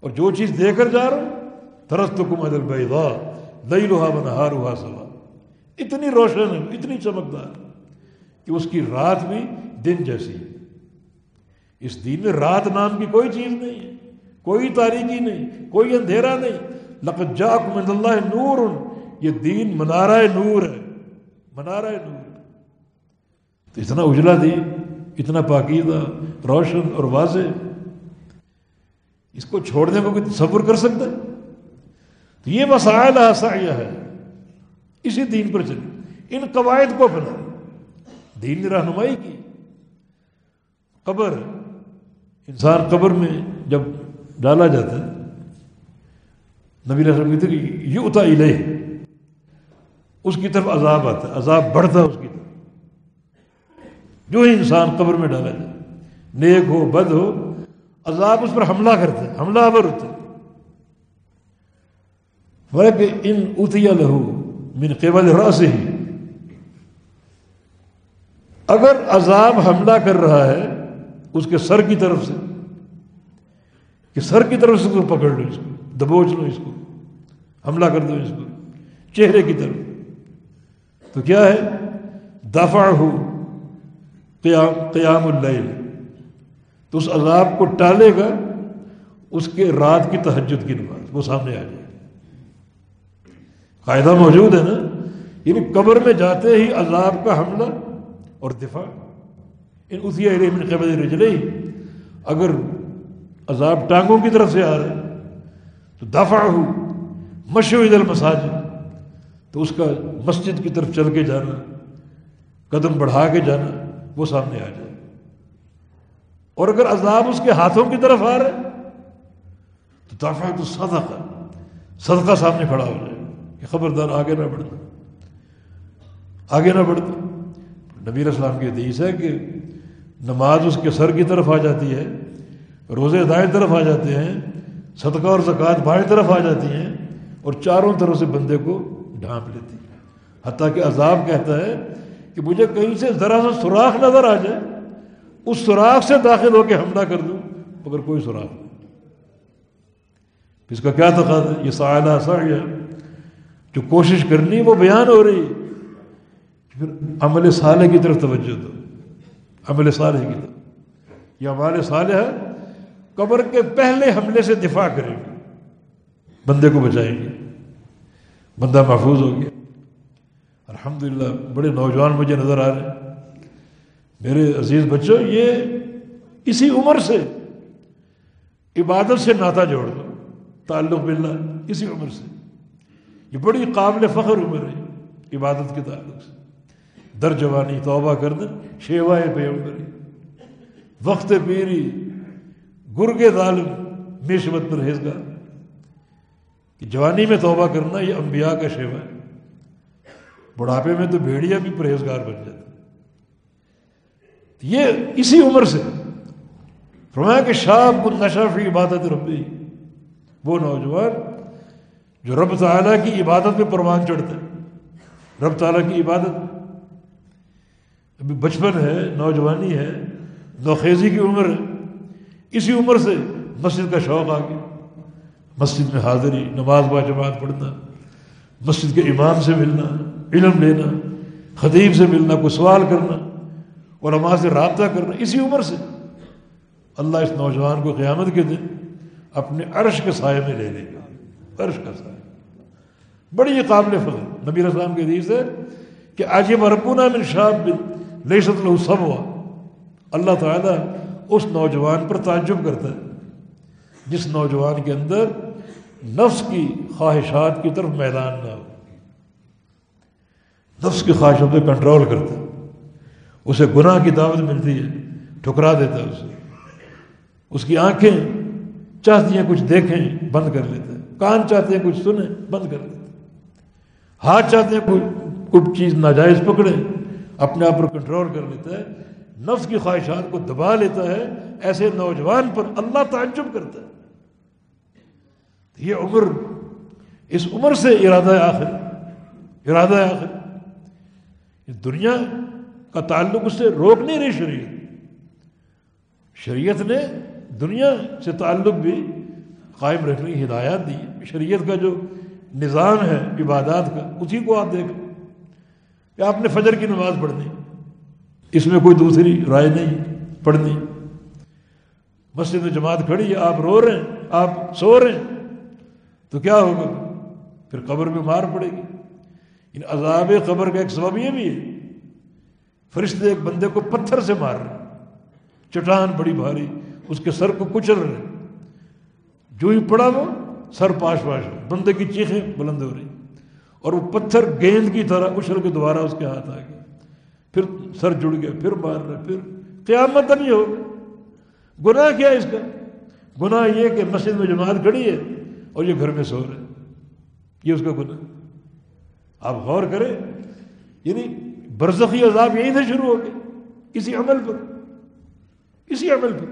اور جو چیز دے کر جا رہا ہوں ترست کم ادل بیضا لیلھا ونہارھا سوا۔ اتنی روشن ہے اتنی چمکدار کہ اس کی رات بھی دن جیسی ہے۔ اس دین میں رات نام کی کوئی چیز نہیں ہے، کوئی تاریخی نہیں، کوئی اندھیرا نہیں۔ لقد جاک من اللہ نور، یہ دین منارہ نور ہے۔ منارہ نور۔ تو اتنا اجلا دین، اتنا پاکیزہ، روشن اور واضح، اس کو چھوڑنے کو کوئی تصور کر سکتا ہے؟ یہ مسائل آسایہ ہے۔ اسی دین پر چلے ان قواعد کو اپنا۔ دین نے رہنمائی کی۔ قبر۔ انسان قبر میں جب ڈالا جاتا ہے، نبی رسم کہتے کہ یہ اتا اس کی طرف عذاب آتا ہے۔ عذاب بڑھتا ہے اس کی طرف۔ جو ہی انسان قبر میں ڈالا جائے۔ نیک ہو، بد ہو، عذاب اس پر حملہ کرتا ہے۔ حملہ آور ہوتا ہے ان اتیا لہو من قبل راس ہی اگر عذاب حملہ کر رہا ہے اس کے سر کی طرف سے کہ سر کی طرف سے پکڑ لو اس کو دبوچ لو اس کو حملہ کر دو اس کو چہرے کی طرف تو کیا ہے دفاع ہو قیام قیام اللیل تو اس عذاب کو ٹالے گا اس کے رات کی تہجد کی نماز وہ سامنے آ جائے قاعدہ موجود ہے نا؟ یعنی قبر میں جاتے ہی عذاب کا حملہ اور دفاع۔ ان اسی من قبل رجلے اگر عذاب ٹانگوں کی طرف سے آ رہے تو دفاع ہو مشو عید المساجد۔ تو اس کا مسجد کی طرف چل کے جانا، قدم بڑھا کے جانا، وہ سامنے آ جائے۔ اور اگر عذاب اس کے ہاتھوں کی طرف آ رہے تو دفاع تو صدقہ صدقہ سامنے کھڑا ہو جائے۔ کہ خبردار آگے نہ بڑھتا آگے نہ بڑھتا نبیر اسلام کی حدیث ہے کہ نماز اس کے سر کی طرف آ جاتی ہے، روزے دائیں طرف آ جاتے ہیں، صدقہ اور زکوٰۃ بائیں طرف آ جاتی ہیں اور چاروں طرف سے بندے کو ڈھانپ لیتی ہے۔ حتیٰ کہ عذاب کہتا ہے کہ مجھے کہیں سے ذرا سا سوراخ نظر آ جائے، اس سوراخ سے داخل ہو کے حملہ کر دوں، مگر کوئی سوراخ نہیں۔ اس کا کیا تقاضا ہے؟ یہ سائلہ ساڑیا جو کوشش کرنی وہ بیان ہو رہی پھر عمل صالح کی طرف توجہ دو۔ عمل صالح کی طرف۔ یہ عمل صالح قبر کے پہلے حملے سے دفاع کریں گے بندے کو بچائیں گے بندہ محفوظ ہو گیا۔ الحمد للہ بڑے نوجوان مجھے نظر آ رہے ہیں۔ میرے عزیز بچوں، یہ اسی عمر سے عبادت سے ناتا جوڑ دو۔ تعلق ملنا اسی عمر سے۔ یہ بڑی قابل فخر عمر ہے عبادت کے تعلق سے در جوانی توبہ کر دیں شیوائے پیغمبری وقت پیری گرگ ظالم میشمت پرہیزگار کہ جوانی میں توبہ کرنا یہ انبیاء کا شیوا ہے بڑھاپے میں تو بھیڑیا بھی پرہیزگار بن جاتا یہ اسی عمر سے فرمایا کہ شاپ نشہ فی عبادت ربی وہ نوجوان جو رب تعالیٰ کی عبادت میں پروان چڑھتے رب تعالیٰ کی عبادت۔ ابھی بچپن ہے، نوجوانی ہے، نوخیزی کی عمر ہے۔ اسی عمر سے مسجد کا شوق آ گیا۔ مسجد میں حاضری، نماز با جماعت پڑھنا، مسجد کے امام سے ملنا، علم لینا، خطیب سے ملنا، کوئی سوال کرنا اور سے رابطہ کرنا، اسی عمر سے۔ اللہ اس نوجوان کو قیامت کے دن اپنے عرش کے سائے میں لے لے گا۔ عرش کا سایہ بڑی یہ قابل فضل۔ نبی السلام کے حدیث ہے کہ آج یہ مربونا من شاب بن لئی سط ہوا اللہ تعالیٰ اس نوجوان پر تعجب کرتا ہے۔ جس نوجوان کے اندر نفس کی خواہشات کی طرف میدان نہ ہو۔ نفس کی خواہشوں پہ کنٹرول کرتا ہے۔ اسے گناہ کی دعوت ملتی ہے، ٹھکرا دیتا ہے اسے۔ اس کی آنکھیں چاہتی ہیں کچھ دیکھیں، بند کر لیتا ہے۔ کان چاہتے ہیں کچھ سنیں، بند کر دیتے ہاتھ چاہتے ہیں کوئی کچھ چیز ناجائز پکڑے، اپنے آپ پر کنٹرول کر لیتا ہے، نفس کی خواہشات کو دبا لیتا ہے، ایسے نوجوان پر اللہ تعجب کرتا ہے۔ یہ عمر، اس عمر سے ارادہ آخر ارادہ آخر۔ دنیا کا تعلق اس سے روک نہیں رہی شریعت۔ شریعت نے دنیا سے تعلق بھی قائم رکھنے کی ہدایات دی۔ شریعت کا جو نظام ہے عبادات کا، اسی کو آپ دیکھیں کہ آپ نے فجر کی نماز پڑھنی، اس میں کوئی دوسری رائے نہیں، پڑھنی۔ مسجد میں جماعت کھڑی ہے، آپ رو رہے ہیں، آپ سو رہے ہیں۔ تو کیا ہوگا؟ پھر قبر میں مار پڑے گی۔ ان عذاب قبر کا ایک سبب یہ بھی ہے، فرشتے ایک بندے کو پتھر سے مار رہے چٹان بڑی بھاری، اس کے سر کو کچل رہے جو ہی پڑا وہ سر پاش پاش بندے کی چیخیں بلند ہو رہی۔ اور وہ پتھر گیند کی طرح اچھل کے دوبارہ اس کے ہاتھ آ گیا پھر سر جڑ گیا، پھر مار رہے، پھر قیامت نہیں ہوگا گناہ کیا اس کا؟ گناہ یہ کہ مسجد میں جماعت کھڑی ہے اور یہ گھر میں سو رہے۔ یہ اس کا گناہ۔ آپ غور کریں یعنی برزخی عذاب یہیں سے شروع ہو گئے۔ کسی عمل پر۔ کسی عمل پر۔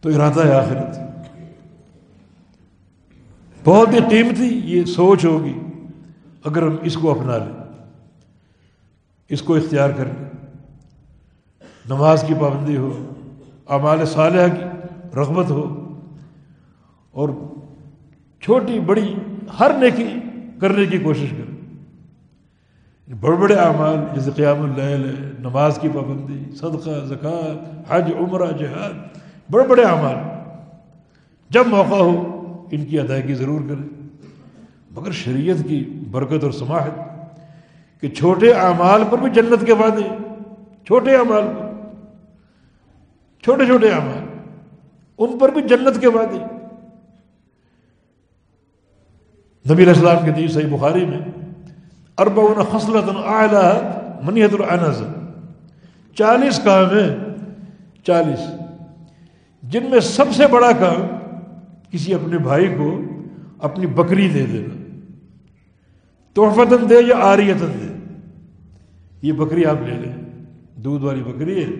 تو ارادہ ہے آخرت۔ بہت ہی قیمتی یہ سوچ ہوگی۔ اگر ہم اس کو اپنا لیں، اس کو اختیار کر لیں نماز کی پابندی ہو، اعمال صالحہ کی رغبت ہو، اور چھوٹی بڑی ہر نیکی کرنے کی کوشش کریں۔ بڑے بڑے اعمال، جیسے قیام اللیل ہے نماز کی پابندی، صدقہ، زکوٰۃ، حج، عمرہ، جہاد، بڑے بڑے اعمال۔ جب موقع ہو ان کی ادائیگی ضرور کریں۔ مگر شریعت کی برکت اور سماحت کہ چھوٹے اعمال پر بھی جنت کے وعدے، چھوٹے اعمال پر، چھوٹے چھوٹے اعمال، ان پر بھی جنت کے وعدے۔ نبی علیہ السلام کے دیش صحیح بخاری میں، اربعون خصلت اعلیٰ منیت العنز۔ چالیس کام ہیں، چالیس، جن میں سب سے بڑا کام کسی اپنے بھائی کو اپنی بکری دے دینا تحفتن دے یا آریتن دے؟ یہ بکری آپ لے لیں۔ دودھ والی بکری ہے۔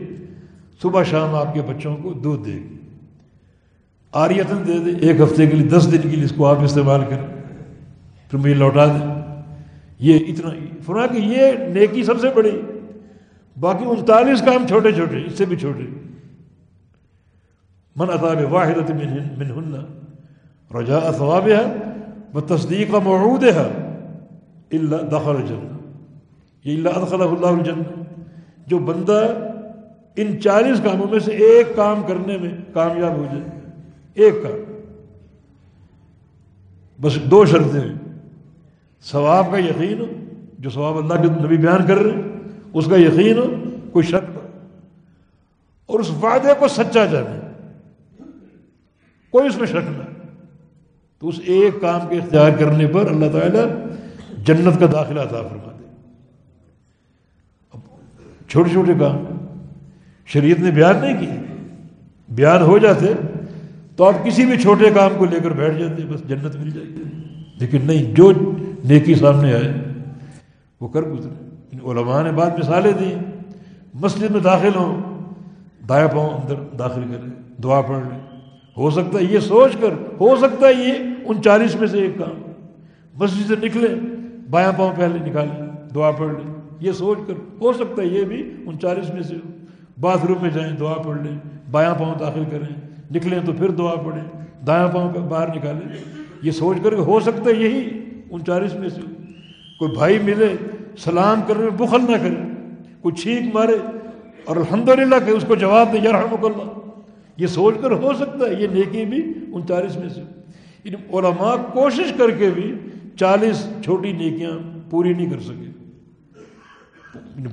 صبح شام آپ کے بچوں کو دودھ دے گی۔ آریتن دے دے۔ ایک ہفتے کے لیے، دس دن کے لیے اس کو آپ استعمال کریں۔ پھر مجھے لوٹا دیں۔ یہ اتنا فرما کہ یہ نیکی سب سے بڑی، باقی انتالیس کام چھوٹے چھوٹے، اس سے بھی چھوٹے۔ من اطاب واحد من ہن رجا ثواب ہے وہ تصدیق کا معود ہے اللہ دخل الجنہ یہ اللہ ادخل اللہ الجنہ جو بندہ ان چالیس کاموں میں سے ایک کام کرنے میں کامیاب ہو جائے، ایک کام۔ بس دو شرطیں ہیں۔ ثواب کا یقین ہو، جو ثواب اللہ کے نبی بیان کر رہے ہیں، اس کا یقین ہو، کوئی شک نہ اور اس وعدے کو سچا جانے، کوئی اس میں شک نہ تو اس ایک کام کے اختیار کرنے پر اللہ تعالیٰ جنت کا داخلہ عطا فرما دے اب چھوٹے چھوٹے کام۔ شریعت نے بیان نہیں کیے۔ بیان ہو جاتے تو آپ کسی بھی چھوٹے کام کو لے کر بیٹھ جاتے، بس جنت مل جائے لیکن نہیں، جو نیکی سامنے آئے، وہ کر گزرے۔ ان علماء نے بعد مثالیں دی مسجد میں داخل ہوں دایا پاؤں اندر داخل کریں دعا پڑھ لیں۔ ہو سکتا ہے یہ سوچ کر، ہو سکتا ہے یہ ان چالیس میں سے ایک کام۔ مسجد سے نکلے، بایاں پاؤں پہلے نکالیں دعا پڑھ لیں یہ سوچ کر، ہو سکتا ہے یہ بھی ان چالیس میں سے باتھ روم میں جائیں، دعا پڑھ لیں، بایاں پاؤں داخل کریں۔ نکلیں تو پھر دعا پڑھیں، دایاں پاؤں پہ باہر نکالیں۔ یہ سوچ کر کہ ہو سکتا ہے یہی ان چالیس میں سے کوئی بھائی ملے، سلام کرنے میں بخل نہ کرے، کوئی چھینک مارے اور الحمد للہ کہ اس کو جواب دے یرحمک اللہ۔ یہ سوچ کر ہو سکتا ہے یہ نیکی بھی ان چالیس میں سے ان علماء کوشش کر کے بھی چالیس چھوٹی نیکیاں پوری نہیں کر سکے۔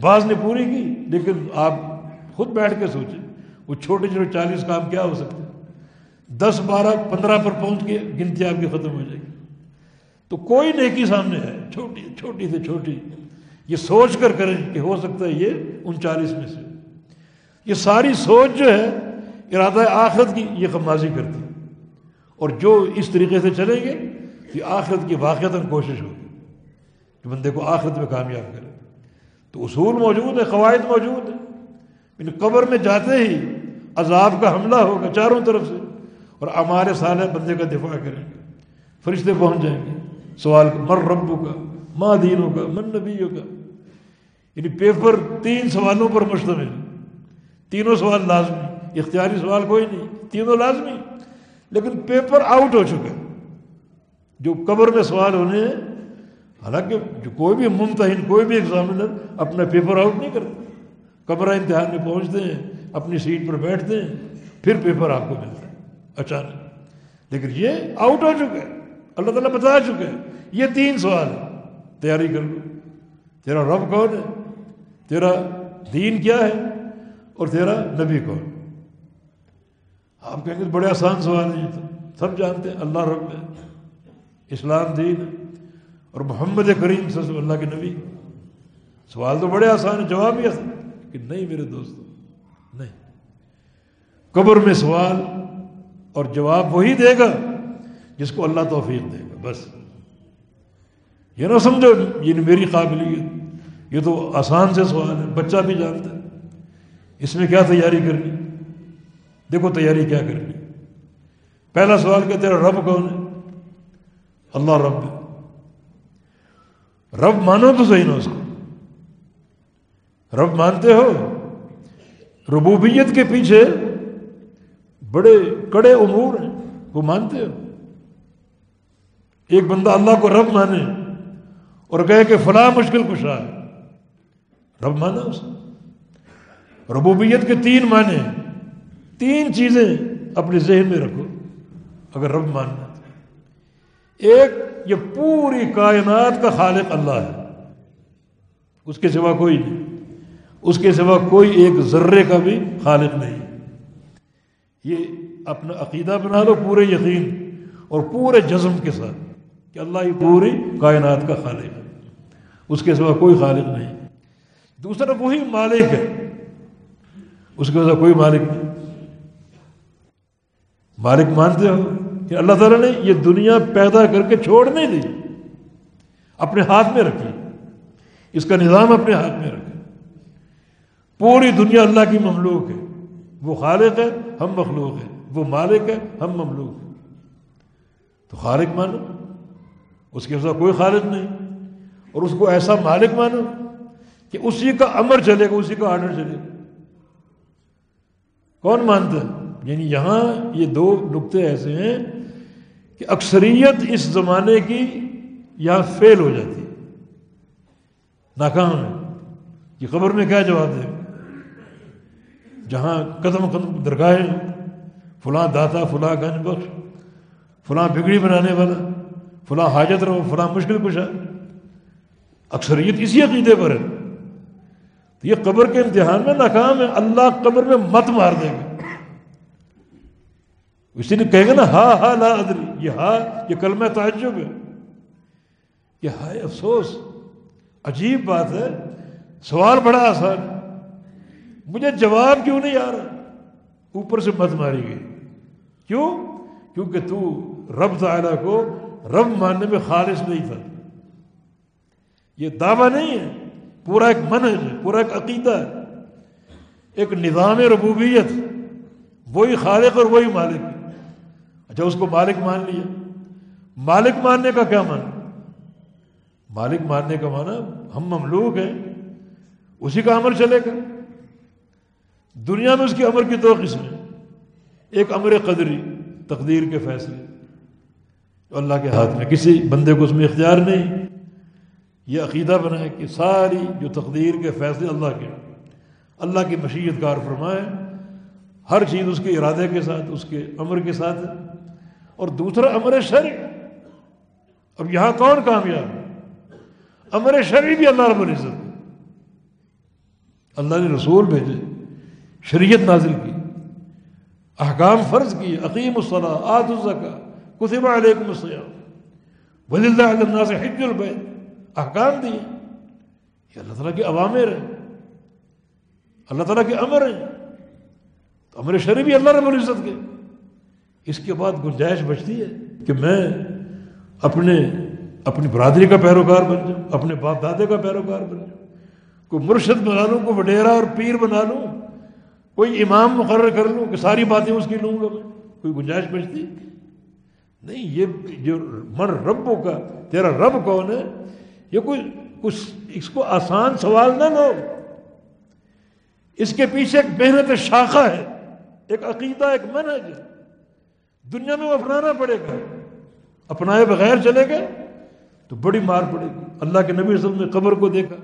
بعض نے پوری کی، لیکن آپ خود بیٹھ کے سوچیں، وہ چھوٹے چھوٹے چالیس کام کیا ہو سکتے؟ دس، بارہ، پندرہ پر پہنچ کے گنتی آپ کی ختم ہو جائے گی۔ تو کوئی نیکی سامنے ہے، چھوٹی چھوٹی سے چھوٹی۔ یہ سوچ کر کریں کہ ہو سکتا ہے یہ ان چالیس میں سے۔ یہ ساری سوچ جو ہے، ارادہ آخرت کی یہ خمازی کرتی۔ اور جو اس طریقے سے چلیں گے کہ آخرت کی واقعات کوشش ہوگی کہ بندے کو آخرت میں کامیاب کرے۔ تو اصول موجود ہے قواعد موجود ہیں۔ ان قبر میں جاتے ہی عذاب کا حملہ ہوگا چاروں طرف سے اور ہمارے سال بندے کا دفاع کریں گے۔ فرشتے پہنچ جائیں گے۔ سوال مر ربو کا، ماں دینوں کا، من نبیوں کا۔ یعنی پیپر تین سوالوں پر مشتمل تینوں سوال لازمی اختیاری سوال کوئی نہیں، تینوں لازمی لیکن پیپر آؤٹ ہو چکا جو قبر میں سوال ہونے ہیں، حالانکہ جو کوئی بھی ممتحن، کوئی بھی ایگزامنر اپنا پیپر آؤٹ نہیں کرتا قبر امتحان میں پہنچتے ہیں، اپنی سیٹ پر بیٹھتے ہیں، پھر پیپر آپ کو ملتا ہے۔ اچانک۔ لیکن یہ آؤٹ ہو چکا ہے اللہ تعالیٰ بتا چکا ہے یہ تین سوال ہے تیاری کر لو۔ تیرا رب کون ہے؟ تیرا دین کیا ہے؟ اور تیرا نبی کون آپ کہیں گے بڑے آسان سوال ہیں تو۔ سب جانتے ہیں، اللہ رب ہے، اسلام دین اور محمد کریم صلی اللہ کے نبی۔ سوال تو بڑے آسان ہیں، جواب بھی آسان کہ نہیں میرے دوستوں نہیں۔ قبر میں سوال اور جواب وہی دے گا جس کو اللہ توفیق دے گا، بس۔ یہ نہ سمجھو، یہ میری قابلیت۔ یہ تو آسان سے سوال ہے، بچہ بھی جانتا ہے۔ اس میں کیا تیاری کرنی؟ دیکھو تیاری کیا کرنی پہلا سوال کہ تیرا رب کون ہے؟ اللہ رب رب مانو تو صحیح نا اس کو۔ رب مانتے ہو۔ ربوبیت کے پیچھے بڑے کڑے امور ہیں۔ وہ مانتے ہو۔ ایک بندہ اللہ کو رب مانے اور کہے کہ فلاں مشکل کشا ہے۔ رب مانا اس ربوبیت کے تین معنی تین چیزیں اپنے ذہن میں رکھو، اگر رب ماننا ایک، یہ پوری کائنات کا خالق اللہ ہے۔ اس کے سوا کوئی نہیں۔ اس کے سوا کوئی ایک ذرے کا بھی خالق نہیں۔ یہ اپنا عقیدہ بنا لو پورے یقین اور پورے جزم کے ساتھ کہ اللہ ہی پوری کائنات کا خالق ہے۔ اس کے سوا کوئی خالق نہیں۔ دوسرا، وہی مالک ہے۔ اس کے سوا کوئی مالک نہیں۔ مالک مانتے ہو کہ اللہ تعالیٰ نے یہ دنیا پیدا کر کے چھوڑ نہیں دی، اپنے ہاتھ میں رکھی۔ اس کا نظام اپنے ہاتھ میں رکھے۔ پوری دنیا اللہ کی مملوک ہے۔ وہ خالق ہے، ہم مخلوق ہیں۔ وہ مالک ہے، ہم مملوک ہیں۔ تو خالق مانو۔ اس کے ساتھ کوئی خالق نہیں۔ اور اس کو ایسا مالک مانو کہ اسی کا امر چلے گا، اسی کا آرڈر چلے گا۔ کون مانتا ہے؟ یعنی یہاں یہ دو نقطے ایسے ہیں کہ اکثریت اس زمانے کی یہاں فیل ہو جاتی ہے، ناکام ہے۔ یہ خبر میں کیا جواب دے؟ جہاں قدم قدم درگاہیں، فلاں داتا، فلاں گنج بخش فلاں بگڑی بنانے والا، فلاں حاجت رہو، فلاں مشکل کشا۔ اکثریت اسی عقیدے پر ہے۔ تو یہ قبر کے امتحان میں ناکام ہے، اللہ قبر میں مت مار دے گا اسی نے کہے گا نا ہا ہا لا ادری، یہ ہا یہ کلمہ تعجب ہے۔ یہ ہائے افسوس، عجیب بات ہے۔ سوال بڑا آسان مجھے جواب کیوں نہیں آ رہا؟ اوپر سے مت ماری گئی۔ کیوں؟ کیونکہ تو رب تعالیٰ کو رب ماننے میں خالص نہیں تھا۔ یہ دعویٰ نہیں ہے۔ پورا ایک منج ہے، پورا ایک عقیدہ ہے۔ ایک نظام ربوبیت، وہی خالق اور وہی مالک۔ اچھا اس کو مالک مان لیا۔ مالک ماننے کا کیا مانا مالک ماننے کا مانا ہم مملوک ہیں، اسی کا عمل چلے گا۔ دنیا میں اس کی امر کی دو قسمیں ایک امر قدری، تقدیر کے فیصلے۔ اللہ کے ہاتھ میں کسی بندے کو اس میں اختیار نہیں۔ یہ عقیدہ بنائے کہ ساری جو تقدیر کے فیصلے اللہ کے اللہ کی مشیت کار فرمائے، ہر چیز اس کے ارادے کے ساتھ، اس کے امر کے ساتھ اور دوسرا امر شرع. اب یہاں کون کامیاب امر شرع بھی اللہ رب العزت اللہ نے رسول بھیجے، شریعت نازل کی، احکام فرض کی عقیم الصلاح آد الزکا کتب علیکم السلام ولی اللہ الناس حج البیت. احکام دیے. یہ اللہ تعالیٰ کے عوامر ہیں. اللہ تعالیٰ کے امر ہیں. تو امر شریف بھی اللہ رب العزت کے. اس کے بعد گنجائش بچتی ہے کہ میں اپنے اپنی برادری کا پیروکار بن جاؤں، اپنے باپ دادے کا پیروکار بن جاؤں، کوئی مرشد بنا لوں، کوئی وڈیرا اور پیر بنا لوں، کوئی امام مقرر کر لوں کہ ساری باتیں اس کی لوں گا میں، کوئی گنجائش بچتی؟ نہیں، یہ جو من ربوں کا، تیرا رب کون ہے؟ یہ کوئی، کچھ اس کو آسان سوال نہ لو اس کے پیچھے ایک محنت شاخہ ہے، ایک عقیدہ، ایک منہج ہے۔ دنیا میں وہ اپنانا پڑے گا۔ اپنائے بغیر چلے گئے تو بڑی مار پڑے گی۔ اللہ کے نبی وسلم نے قبر کو دیکھا۔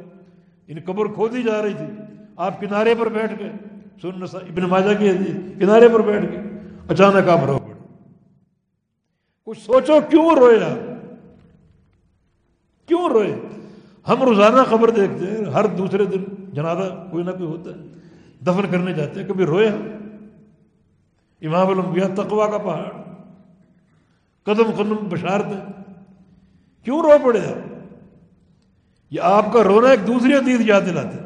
ان قبر کھودی جا رہی تھی۔ آپ کنارے پر بیٹھ گئے۔ سن ابن ماجہ کی حدیث۔ کنارے پر بیٹھ گئے۔ اچانک آپ رو پڑے۔ کچھ سوچو کیوں روئے آپ؟ کیوں روئے؟ ہم روزانہ خبر دیکھتے ہیں۔ ہر دوسرے دن جنازہ کوئی نہ کوئی ہوتا ہے۔ دفن کرنے جاتے ہیں۔ کبھی روئے ہم۔ امام الانبیاء تقوا کا پہاڑ۔ قدم قدم بشارت کیوں رو پڑے آپ یہ آپ کا رونا ایک دوسری حدیث یاد دلاتے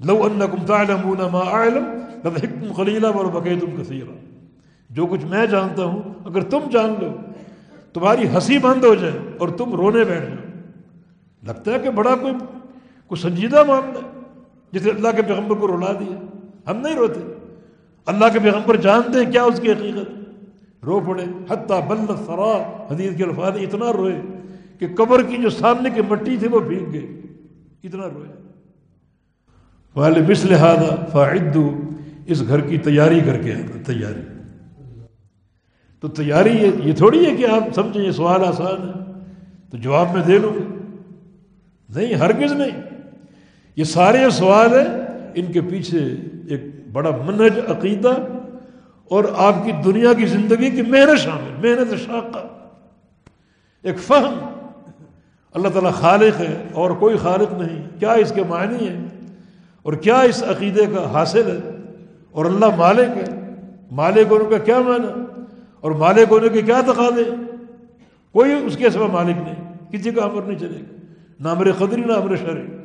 لو انکم تعلمون ما اعلم لضحکتم قلیلا وربکیتم کثیرا۔ جو کچھ میں جانتا ہوں، اگر تم جان لو، تمہاری ہنسی بند ہو جائے اور تم رونے بیٹھ جاؤ۔ لگتا ہے کہ بڑا کوئی کوئی سنجیدہ معاملہ جسے اللہ کے پیغمبر کو رلا دیا۔ ہم نہیں روتے۔ اللہ کے پیغمبر جانتے ہیں کیا اس کی حقیقت؟ رو پڑے، حتیٰ بل سرا حدیث کے الفاظ اتنا روئے کہ قبر کی جو سامنے کی مٹی تھی وہ بھیگ گئی۔ اتنا روئے۔ والے بس لہٰذا فائدو اس گھر کی تیاری کر کے آنا تیاری۔ تو تیاری یہ تھوڑی ہے کہ آپ سمجھیں یہ سوال آسان ہے۔ تو جواب میں دے لوں نہیں، ہرگز نہیں۔ یہ سارے سوال ہیں، ان کے پیچھے ایک بڑا منج عقیدہ اور آپ کی دنیا کی زندگی کی محنت شامل، محنت شاقہ۔ ایک فہم۔ اللہ تعالیٰ خالق ہے اور کوئی خالق نہیں۔ کیا اس کے معنی ہے اور کیا اس عقیدے کا حاصل ہے؟ اور اللہ مالک ہے۔ مالک ہونے کا کیا معنی؟ اور مالک ہونے کے کیا تقاضے؟ کوئی اس کے سوا مالک نہیں، کسی کا امر نہیں چلے گا۔ نہ امر قدری، نہ امر شرع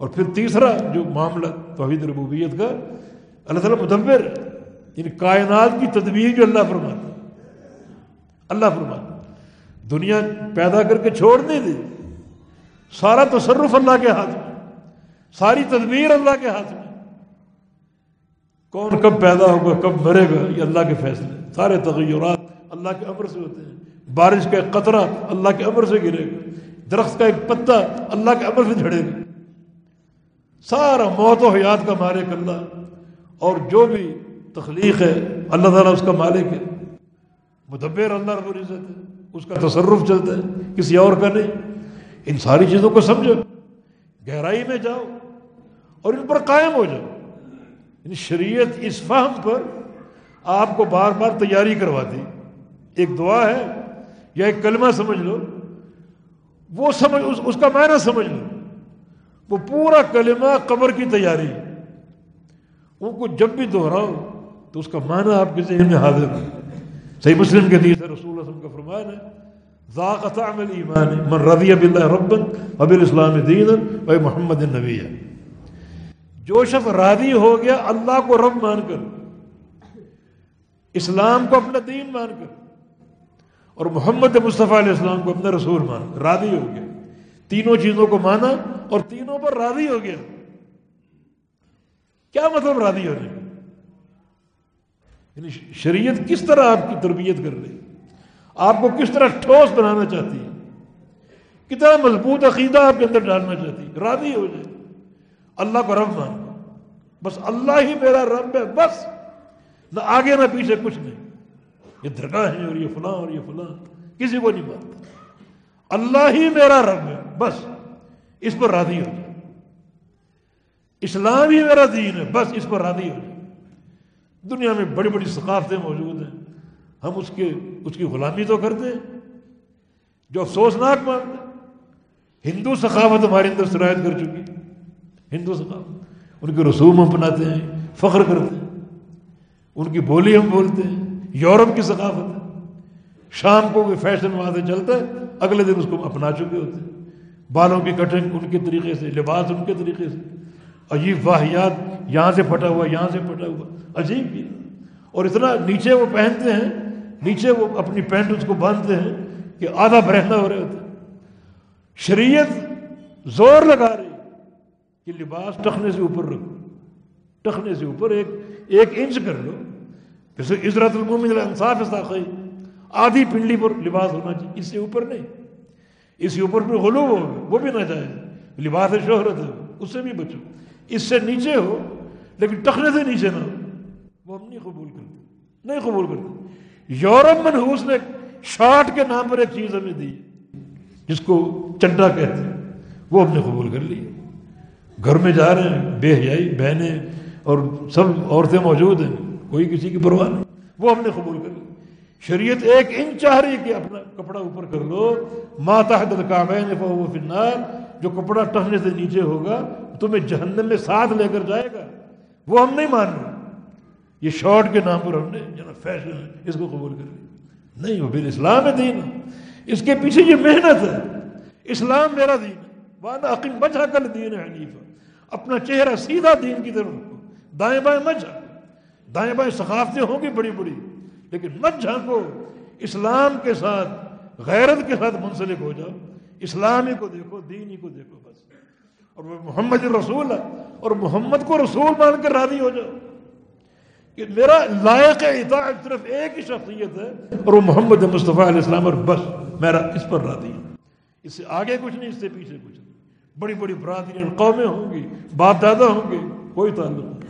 اور پھر تیسرا جو معاملہ توحید ربوبیت کا، اللہ تعالیٰ مدبر ان کائنات کی تدبیر جو اللہ فرماتا اللہ فرماتا دنیا پیدا کر کے چھوڑ نہیں دی۔ سارا تصرف اللہ کے ہاتھ میں۔ ساری تدبیر اللہ کے ہاتھ میں۔ کون کب پیدا ہوگا، کب مرے گا، یہ اللہ کے فیصلے۔ سارے تغیرات اللہ کے امر سے ہوتے ہیں۔ بارش کا ایک قطرہ اللہ کے امر سے گرے گا۔ درخت کا ایک پتا اللہ کے امر سے جھڑے گا۔ سارا موت و حیات کا مالک اللہ اور جو بھی تخلیق ہے، اللہ تعالیٰ اس کا مالک ہے۔ مدبر اللہ رب العزت ہے۔ اس کا تصرف چلتا ہے، کسی اور کا نہیں۔ ان ساری چیزوں کو سمجھو۔ گہرائی میں جاؤ اور ان پر قائم ہو جاؤ۔ ان شریعت اس فہم پر آپ کو بار بار تیاری کرواتی۔ ایک دعا ہے یا ایک کلمہ سمجھ لو۔ وہ سمجھ، اس اس کا معنی سمجھ لو۔ وہ پورا کلمہ قبر کی تیاری ان کو جب بھی دہراؤ تو اس کا معنی آپ کے ذہن میں حاضر ہے۔ صحیح مسلم کے دیس رسول اللہ وسلم کا فرمان ہے ذاقت عمل ایمان من رضی باللہ ربن اب الاسلام دین و محمد النبی جو شخص راضی ہو گیا، اللہ کو رب مان کر، اسلام کو اپنا دین مان کر اور محمد مصطفیٰ علیہ السلام کو اپنا رسول مان کر، راضی ہو گیا۔ تینوں چیزوں کو مانا اور تینوں پر راضی ہو گیا۔ کیا مطلب راضی ہونے کا یعنی شریعت کس طرح آپ کی تربیت کر رہی آپ کو کس طرح ٹھوس بنانا چاہتی ہے؟ کتنا مضبوط عقیدہ آپ کے اندر ڈالنا چاہتی ہے؟ راضی ہو جائے۔ اللہ کو رب مان بس اللہ ہی میرا رب ہے، بس۔ نہ آگے نہ پیچھے کچھ نہیں۔ یہ درگاہ ہے اور یہ فلاں اور یہ فلاں۔ کسی کو نہیں مانتا۔ اللہ ہی میرا رب ہے، بس۔ اس پر راضی ہو۔ جائے اسلام ہی میرا دین ہے، بس اس پر راضی ہو۔ جائے دنیا میں بڑی بڑی ثقافتیں موجود ہیں۔ ہم اس کے، اس کی غلامی تو کرتے ہیں، جو افسوسناک مانتے ہیں ہندو ثقافت ہمارے اندر سرایت کر چکی۔ ہندو ثقافت۔ ان کے رسوم ہم اپناتے ہیں، فخر کرتے ہیں۔ ان کی بولی ہم بولتے ہیں۔ یورپ کی ثقافت ہے۔ شام کو کوئی فیشن وہاں سے چلتا ہے، اگلے دن اس کو اپنا چکے ہوتے ہیں۔ بالوں کی کٹنگ ان کے طریقے سے، لباس ان کے طریقے سے۔ عجیب واحیات یہاں سے پھٹا ہوا، یہاں سے پھٹا ہوا۔ عجیب بھی۔ اور اتنا نیچے وہ پہنتے ہیں، نیچے وہ اپنی پینٹ اس کو باندھتے ہیں کہ آدھا برہنا ہو رہے ہوتے ہیں شریعت زور لگا رہی کہ لباس ٹخنے سے اوپر رکھو۔ ٹخنے سے اوپر ایک ایک انچ کر لو۔ جیسے عزرت المومن انصاف ساخی آدھی پنڈلی پر لباس ہونا چاہیے، اس سے اوپر نہیں۔ اس کے اوپر پہ غلو ہو، وہ بھی نہ جائے۔ لباس شہرت ہے، اس سے بھی بچو۔ اس سے نیچے ہو، لیکن ٹخنے سے نیچے نہ ہو۔ وہ ہم نہیں قبول کرتے۔ نہیں قبول کرتے۔ یورپ منحوس نے شارٹ کے نام پر ایک چیز ہمیں دی، جس کو چڈا کہتے ہیں۔ وہ ہم نے قبول کر لی۔ گھر میں جا رہے ہیں، بے حیائی، بہنیں اور سب عورتیں موجود ہیں، کوئی کسی کی پرواہ نہیں۔ وہ ہم نے قبول کر لی۔ شریعت ایک ان چاہ رہی کہ اپنا کپڑا اوپر کر لو۔ ماتا النار، جو کپڑا ٹہنے سے نیچے ہوگا، تمہیں جہنم میں ساتھ لے کر جائے گا۔ وہ ہم نہیں مان رہے۔ یہ شارٹ کے نام پر ہم نے فیشن اس کو قبول کر لی نہیں، وہ پھر اسلام ہے دین۔ اس کے پیچھے یہ محنت ہے۔ اسلام میرا دین ہے۔ وانا عقیم بچا کر دین حنیفہ۔ اپنا چہرہ سیدھا دین کی طرف دائیں بائیں مجھا۔ دائیں بائیں ثقافتیں ہوں گی بڑی بڑی۔ لیکن مت جھانکو، اسلام کے ساتھ، غیرت کے ساتھ منسلک ہو جاؤ۔ اسلام ہی کو دیکھو، دین ہی کو دیکھو بس۔ اور وہ محمد رسول ہے، اور محمد کو رسول مان کر راضی ہو جاؤ۔ کہ میرا لائق اطاعت صرف ایک ہی شخصیت ہے، اور وہ محمد مصطفیٰ علیہ السلام، اور بس، میرا اس پر راضی ہوں اس سے آگے کچھ نہیں، اس سے پیچھے کچھ نہیں۔ بڑی بڑی برادری قومیں ہوں گی، باپ دادا ہوں گے، کوئی تعلق نہیں۔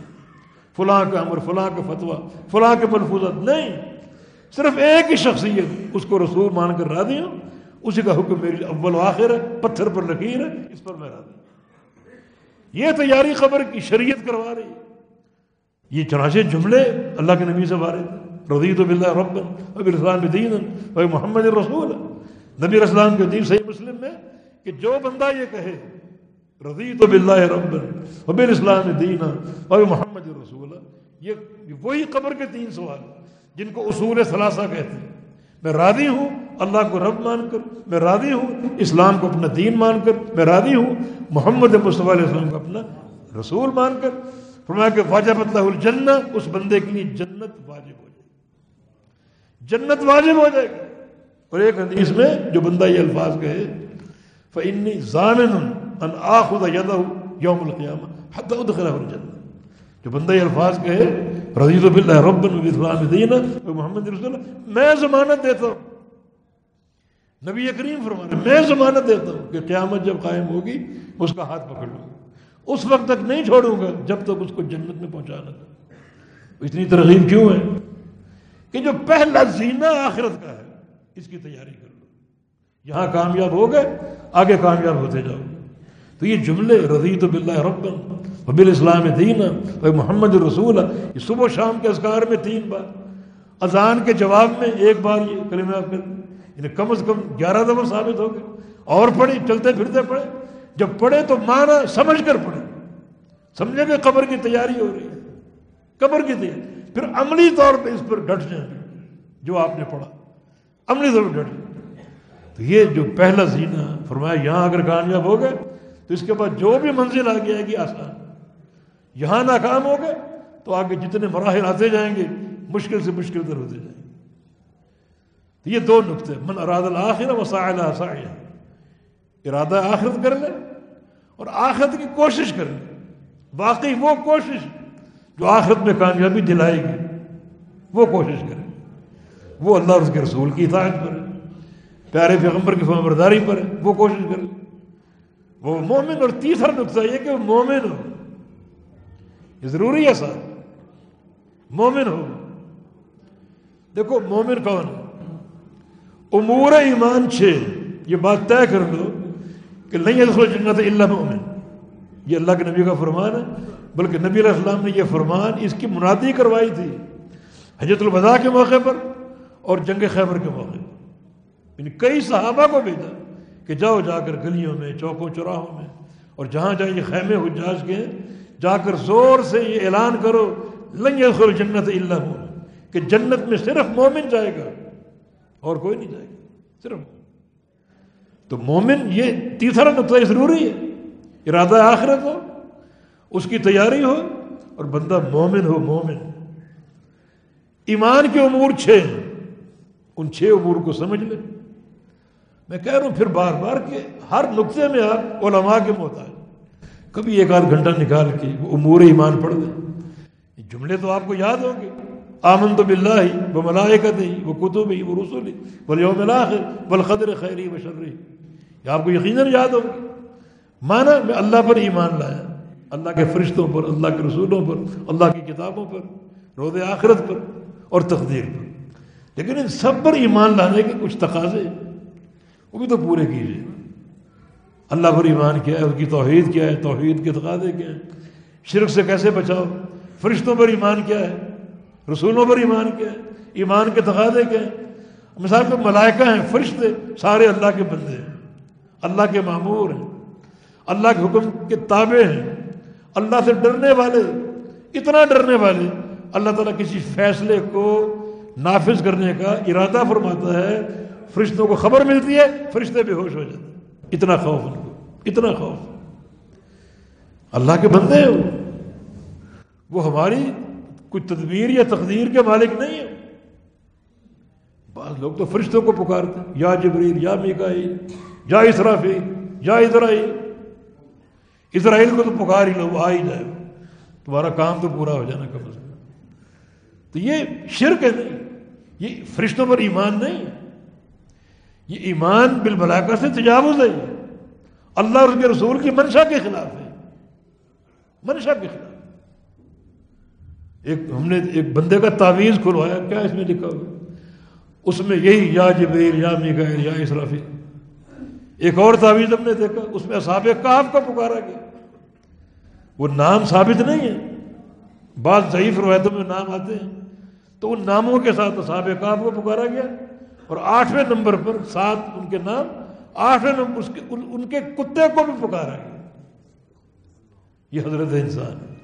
فلاں کا امر، فلاں کا فتویٰ، فلاں کے ملفوظات نہیں۔ صرف ایک ہی شخصیت اس کو رسول مان کر راضی ہوں، اسی کا حکم میری اول و آخر ہے، پتھر پر لکیر ہے، اس پر میں راضی ہوں۔ یہ تیاری خبر کی شریعت کروا رہی یہ چنانچہ جملے اللہ کے نبی سے بارے تھے رضیت و بلّہ ربن اب اسلام دین بھائی محمد رسول نبی اسلام کے دین صحیح مسلم میں کہ جو بندہ یہ کہے، رضیت و بلّہ ربن اب اسلام دین بھائی محمد رسول یہ وہی قبر کے تین سوال جن کو اصول ثلاثہ کہتے ہیں۔ میں راضی ہوں، اللہ کو رب مان کر، میں راضی ہوں، اسلام کو اپنا دین مان کر، میں راضی ہوں، محمد مصطفیٰ علیہ السلام کو اپنا رسول مان کر۔ فرمایا کہ واجب اللہ الجنہ، اس بندے کے لیے جنت واجب ہو جائے گی۔ جنت واجب ہو جائے گی۔ اور ایک حدیث میں جو بندہ یہ الفاظ کہے فنی ضامن ان آخذ یوم القیامہ حتی ادخلہ الجنہ جو بندہ یہ الفاظ کہے رضیت باللہ ربن اسلام دین محمد رسول میں ضمانت دیتا ہوں۔ نبی کریم فرما رہے میں ضمانت دیتا ہوں کہ قیامت جب قائم ہوگی، اس کا ہاتھ پکڑ لوں گا۔ اس وقت تک نہیں چھوڑوں گا جب تک اس کو جنت میں پہنچانا تھا اتنی ترغیب کیوں ہے؟ کہ جو پہلا زینہ آخرت کا ہے، اس کی تیاری کر لو۔ یہاں کامیاب ہو گئے، آگے کامیاب ہوتے جاؤ۔ تو یہ جملے، رضیت باللہ ربن وبل اسلام دین محمد رسول یہ صبح و شام کے اذکار میں تین بار۔ اذان کے جواب میں ایک بار یہ کلمہ کر یعنی کم از کم گیارہ دفعہ ثابت ہو گئے۔ اور پڑھی چلتے پھرتے پڑھے جب پڑھے تو مانا سمجھ کر پڑھے سمجھے کہ قبر کی تیاری ہو رہی ہے۔ قبر کی تیاری۔ پھر عملی طور پہ اس پر ڈٹ جائیں۔ جو آپ نے پڑھا۔ عملی طور پہ ڈٹ جائیں۔ تو یہ جو پہلا زینہ، فرمایا یہاں اگر کامیاب ہو گئے تو اس کے بعد جو بھی منزل آ گیا گی، آسان۔ یہاں ناکام ہو گئے، تو آگے جتنے مراحل آتے جائیں گے، مشکل سے مشکل تر ہوتے جائیں گے۔ تو یہ دو نقطے، من اراد الآخر وسائل سایہ ارادہ آخرت کر لے اور آخرت کی کوشش کر لے۔ واقعی وہ کوشش جو آخرت میں کامیابی دلائے گی، وہ کوشش کرے۔ وہ اللہ اور اس کے رسول کی اطاعت پر ہے پیارے پیغمبر کی فمبرداری پر ہے وہ کوشش کرے۔ وہ مومن اور تیسرا نقطہ یہ کہ وہ مومن ہو۔ یہ ضروری ہے سر۔ مومن ہو۔ دیکھو، مومن کون امور ایمان چھ۔ یہ بات طے کر لو کہ نہیں ادخل جنت اللہ مومن۔ یہ اللہ کے نبی کا فرمان ہے، بلکہ نبی علیہ السلام نے یہ فرمان اس کی منادی کروائی تھی۔ حجت البدا کے موقع پر اور جنگ خیبر کے موقع پر۔ یعنی کئی صحابہ کو بھیجا کہ جاؤ جا کر گلیوں میں، چوکوں، چوراہوں میں، اور جہاں جہاں یہ خیمے حجاج کے جا کر زور سے یہ اعلان کرو لنگ جنت اللہ کہ جنت میں صرف مومن جائے گا، اور کوئی نہیں جائے گا، صرف۔ تو مومن یہ تیسرا نقطہ ضروری ہے، ارادہ آخرت ہو، اس کی تیاری ہو، اور بندہ مومن ہو، مومن۔ ایمان کے امور چھ ان چھ امور کو سمجھ لے۔ میں کہہ رہا ہوں پھر بار بار کہ ہر نقطے میں آپ علماء کے محتاج کبھی ایک آدھ گھنٹہ نکال کے وہ امور ایمان پڑھ دیں جملے تو آپ کو یاد ہوں گے۔ آمن تو بلّہ ہی وہ ملائکت ہی وہ کتب ہی وہ رسول ہی بول یوم آخر بل خدر خیری و شرری۔ یہ آپ کو یقیناً یاد ہوگی مانا میں اللہ پر ایمان لایا۔ اللہ کے فرشتوں پر، اللہ کے رسولوں پر، اللہ کی کتابوں پر، روز آخرت پر اور تقدیر پر۔ لیکن ان سب پر ایمان لانے کے کچھ تقاضے وہ بھی تو پورے کیجیے اللہ پر ایمان کیا ہے، اس کی توحید کیا ہے، توحید کے تقاضے کیا ہے شرک سے کیسے بچاؤ؟ فرشتوں پر ایمان کیا ہے، رسولوں پر ایمان کیا ہے، ایمان کے تقاضے کیا ہیں۔ مثال کے ملائکہ ہیں، فرشتے سارے اللہ کے بندے ہیں۔ اللہ کے معمور ہیں۔ اللہ کے حکم کے تابع ہیں۔ اللہ سے ڈرنے والے، اتنا ڈرنے والے۔ اللہ تعالیٰ کسی فیصلے کو نافذ کرنے کا ارادہ فرماتا ہے فرشتوں کو خبر ملتی ہے، فرشتے بے ہوش ہو جاتے ہیں۔ اتنا خوف ان کو، اتنا خوف۔ اللہ کے بندے ہیں وہ وہ ہماری کوئی تدبیر یا تقدیر کے مالک نہیں ہے بعض لوگ تو فرشتوں کو پکارتے ہیں۔ یا جبریل، یا میکائی یا اسرافی یا اسرائیل۔ اسرائیل کو تو پکار ہی لو آ ہی جائے۔ تمہارا کام تو پورا ہو جانا کم از کم۔ تو یہ شرک ہے نہیں۔ یہ فرشتوں پر ایمان نہیں۔ ہے یہ ایمان بالملاکہ سے تجاوز ہے اللہ اور اس کے رسول کی منشا کے خلاف ہے۔ منشا کے خلاف۔ ایک ہم نے ایک بندے کا تعویذ کھلوایا، کیا اس میں لکھا ہوا؟ اس میں یہی، یا جبیر یا میگائل یا اسرافی ایک اور تعویذ ہم نے دیکھا، اس میں اصحاب کاف کا پکارا گیا۔ وہ نام ثابت نہیں ہے۔ بعض ضعیف روایتوں میں نام آتے ہیں۔ تو ان ناموں کے ساتھ اصحاب کاف کو پکارا گیا۔ اور آٹھویں نمبر پر سات ان کے نام، آٹھویں نمبر اس کے ان کے کتے کو بھی پکارا گیا یہ حضرت انسان ہے۔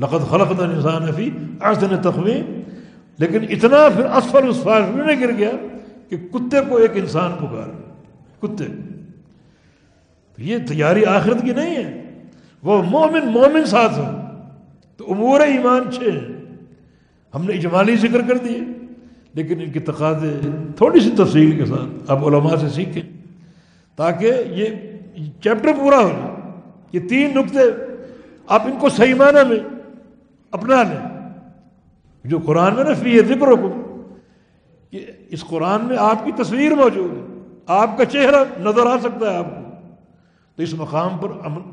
لقد خلق انسان فی احسن تخمین لیکن اتنا پھر اسفل اس میں گر گیا کہ کتے کو ایک انسان پکار۔ کتے۔ یہ تیاری آخرت کی نہیں ہے۔ وہ مومن مومن ساتھ ہو تو امور ایمان چھ ہیں۔ ہم نے اجمالی ذکر کر دیے۔ لیکن ان کی تقاضے تھوڑی سی تفصیل کے ساتھ آپ علماء سے سیکھیں۔ تاکہ یہ چیپٹر پورا ہو جائے۔ یہ تین نقطے آپ ان کو صحیح معنی میں اپنا لیں۔ جو قرآن میں نا فی ہے، ذکر کہ اس قرآن میں آپ کی تصویر موجود ہے۔ آپ کا چہرہ نظر آ سکتا ہے آپ کو۔ تو اس مقام پر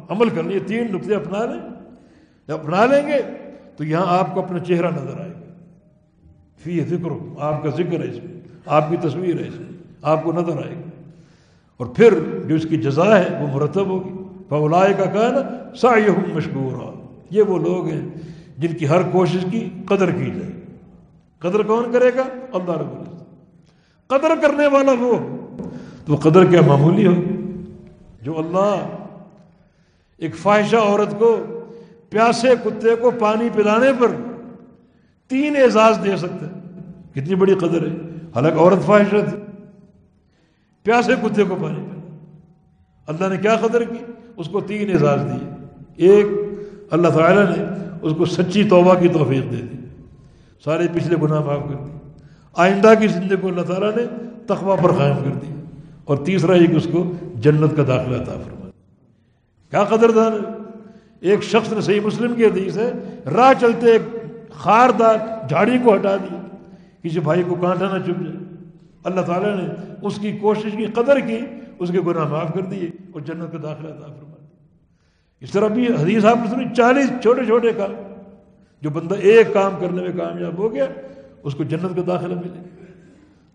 عمل کر لیں تین نقطے اپنا لیں۔ جب اپنا لیں گے تو یہاں آپ کو اپنا چہرہ نظر آئے۔ گا فی ذکر، آپ کا ذکر ہے اس میں، آپ کی تصویر ہے اس میں، آپ کو نظر آئے گی۔ اور پھر جو اس کی جزا ہے، وہ مرتب ہوگی۔ فولائے کا کہنا سا مشکور یہ وہ لوگ ہیں جن کی ہر کوشش کی قدر کی جائے۔ قدر کون کرے گا؟ اللہ رب العزت۔ قدر کرنے والا وہ۔ تو قدر کیا معمولی ہو؟ جو اللہ ایک فواہشہ عورت کو پیاسے کتے کو پانی پلانے پر تین اعزاز دے سکتے کتنی بڑی قدر ہے۔ حالانکہ عورت فواہشہ تھی۔ پیاسے کتے کو پانی پلا اللہ نے کیا قدر کی؟ اس کو تین اعزاز دیے۔ ایک، اللہ تعالیٰ نے اس کو سچی توبہ کی توفیق دے دی۔ سارے پچھلے گناہ معاف کر دی آئندہ کی زندگی کو اللہ تعالیٰ نے تخوہ پر قائم کر دیا اور تیسرا یہ کہ اس کو جنت کا داخلہ عطا فرما کیا قدردان ہے؟ ایک شخص نے صحیح مسلم کی حدیث ہے، راہ چلتے ایک خاردار جھاڑی کو ہٹا دیا کسی بھائی کو کانٹا نہ چپ جائے۔ اللہ تعالیٰ نے اس کی کوشش کی، قدر کی، اس کے گناہ معاف کر دیے اور جنت کا داخلہ عطا فرما اس طرح بھی حدیث آپ سنی، چالیس چھوٹے چھوٹے کام۔ جو بندہ ایک کام کرنے میں کامیاب ہو گیا، اس کو جنت کا داخلہ ملے۔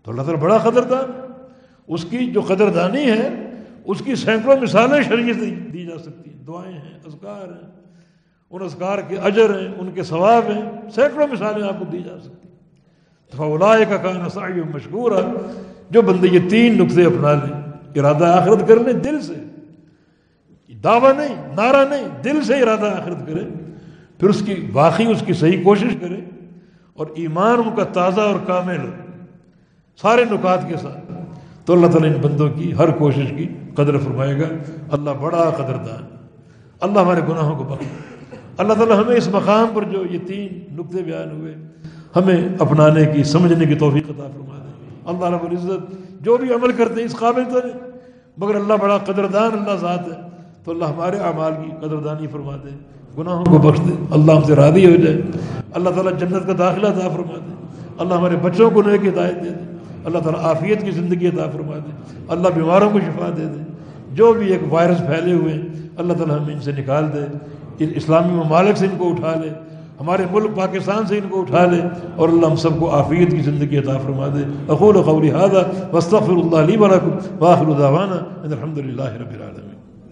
تو اللہ تعالیٰ بڑا قدردان۔ اس کی جو قدردانی ہے، اس کی سینکڑوں مثالیں شریعت دی جا سکتی ہیں۔ دعائیں ہیں، اذکار ہیں۔ ان اذکار کے اجر ہیں، ان کے ثواب ہیں، سینکڑوں مثالیں آپ کو دی جا سکتی ہیں۔ کا کان سائی مشکور ہے جو بندے یہ تین نقطے اپنا لیں، ارادہ آخرت کر لیں دل سے۔ دعویٰ نہیں، نعرہ نہیں، دل سے ارادہ آخرت کرے۔ پھر اس کی، واقعی اس کی صحیح کوشش کرے۔ اور ایمان ان کا تازہ اور کامل ہو سارے نکات کے ساتھ۔ تو اللہ تعالیٰ ان بندوں کی ہر کوشش کی قدر فرمائے گا۔ اللہ بڑا قدردان۔ اللہ ہمارے گناہوں کو بخش اللہ تعالیٰ ہمیں اس مقام پر جو یہ تین نقطے بیان ہوئے، ہمیں اپنانے کی، سمجھنے کی توفیق عطا فرما دے اللہ رب العزت جو بھی عمل کرتے ہیں، اس قابل تو نہیں، مگر اللہ بڑا قدردان اللہ ذات ہے۔ تو اللہ ہمارے اعمال کی قدردانی فرما دے گناہوں کو بخش دے، اللہ ہم سے راضی ہو جائے۔ اللہ تعالیٰ جنت کا داخلہ عطا فرما دے اللہ ہمارے بچوں کو نیک ہدایت دے دے۔ اللہ تعالیٰ عافیت کی زندگی عطا فرما دے اللہ بیماروں کو شفا دے دے۔ جو بھی ایک وائرس پھیلے ہوئے ہیں، اللہ تعالیٰ ہمیں ان سے نکال دے۔ اسلامی ممالک سے ان کو اٹھا لے، ہمارے ملک پاکستان سے ان کو اٹھا لے، اور اللہ ہم سب کو عافیت کی زندگی عطا فرما دے۔ اقول قولی هذا واستغفر اللہ علی ولکم واخر دعوانا ان الحمد للہ رب العالمين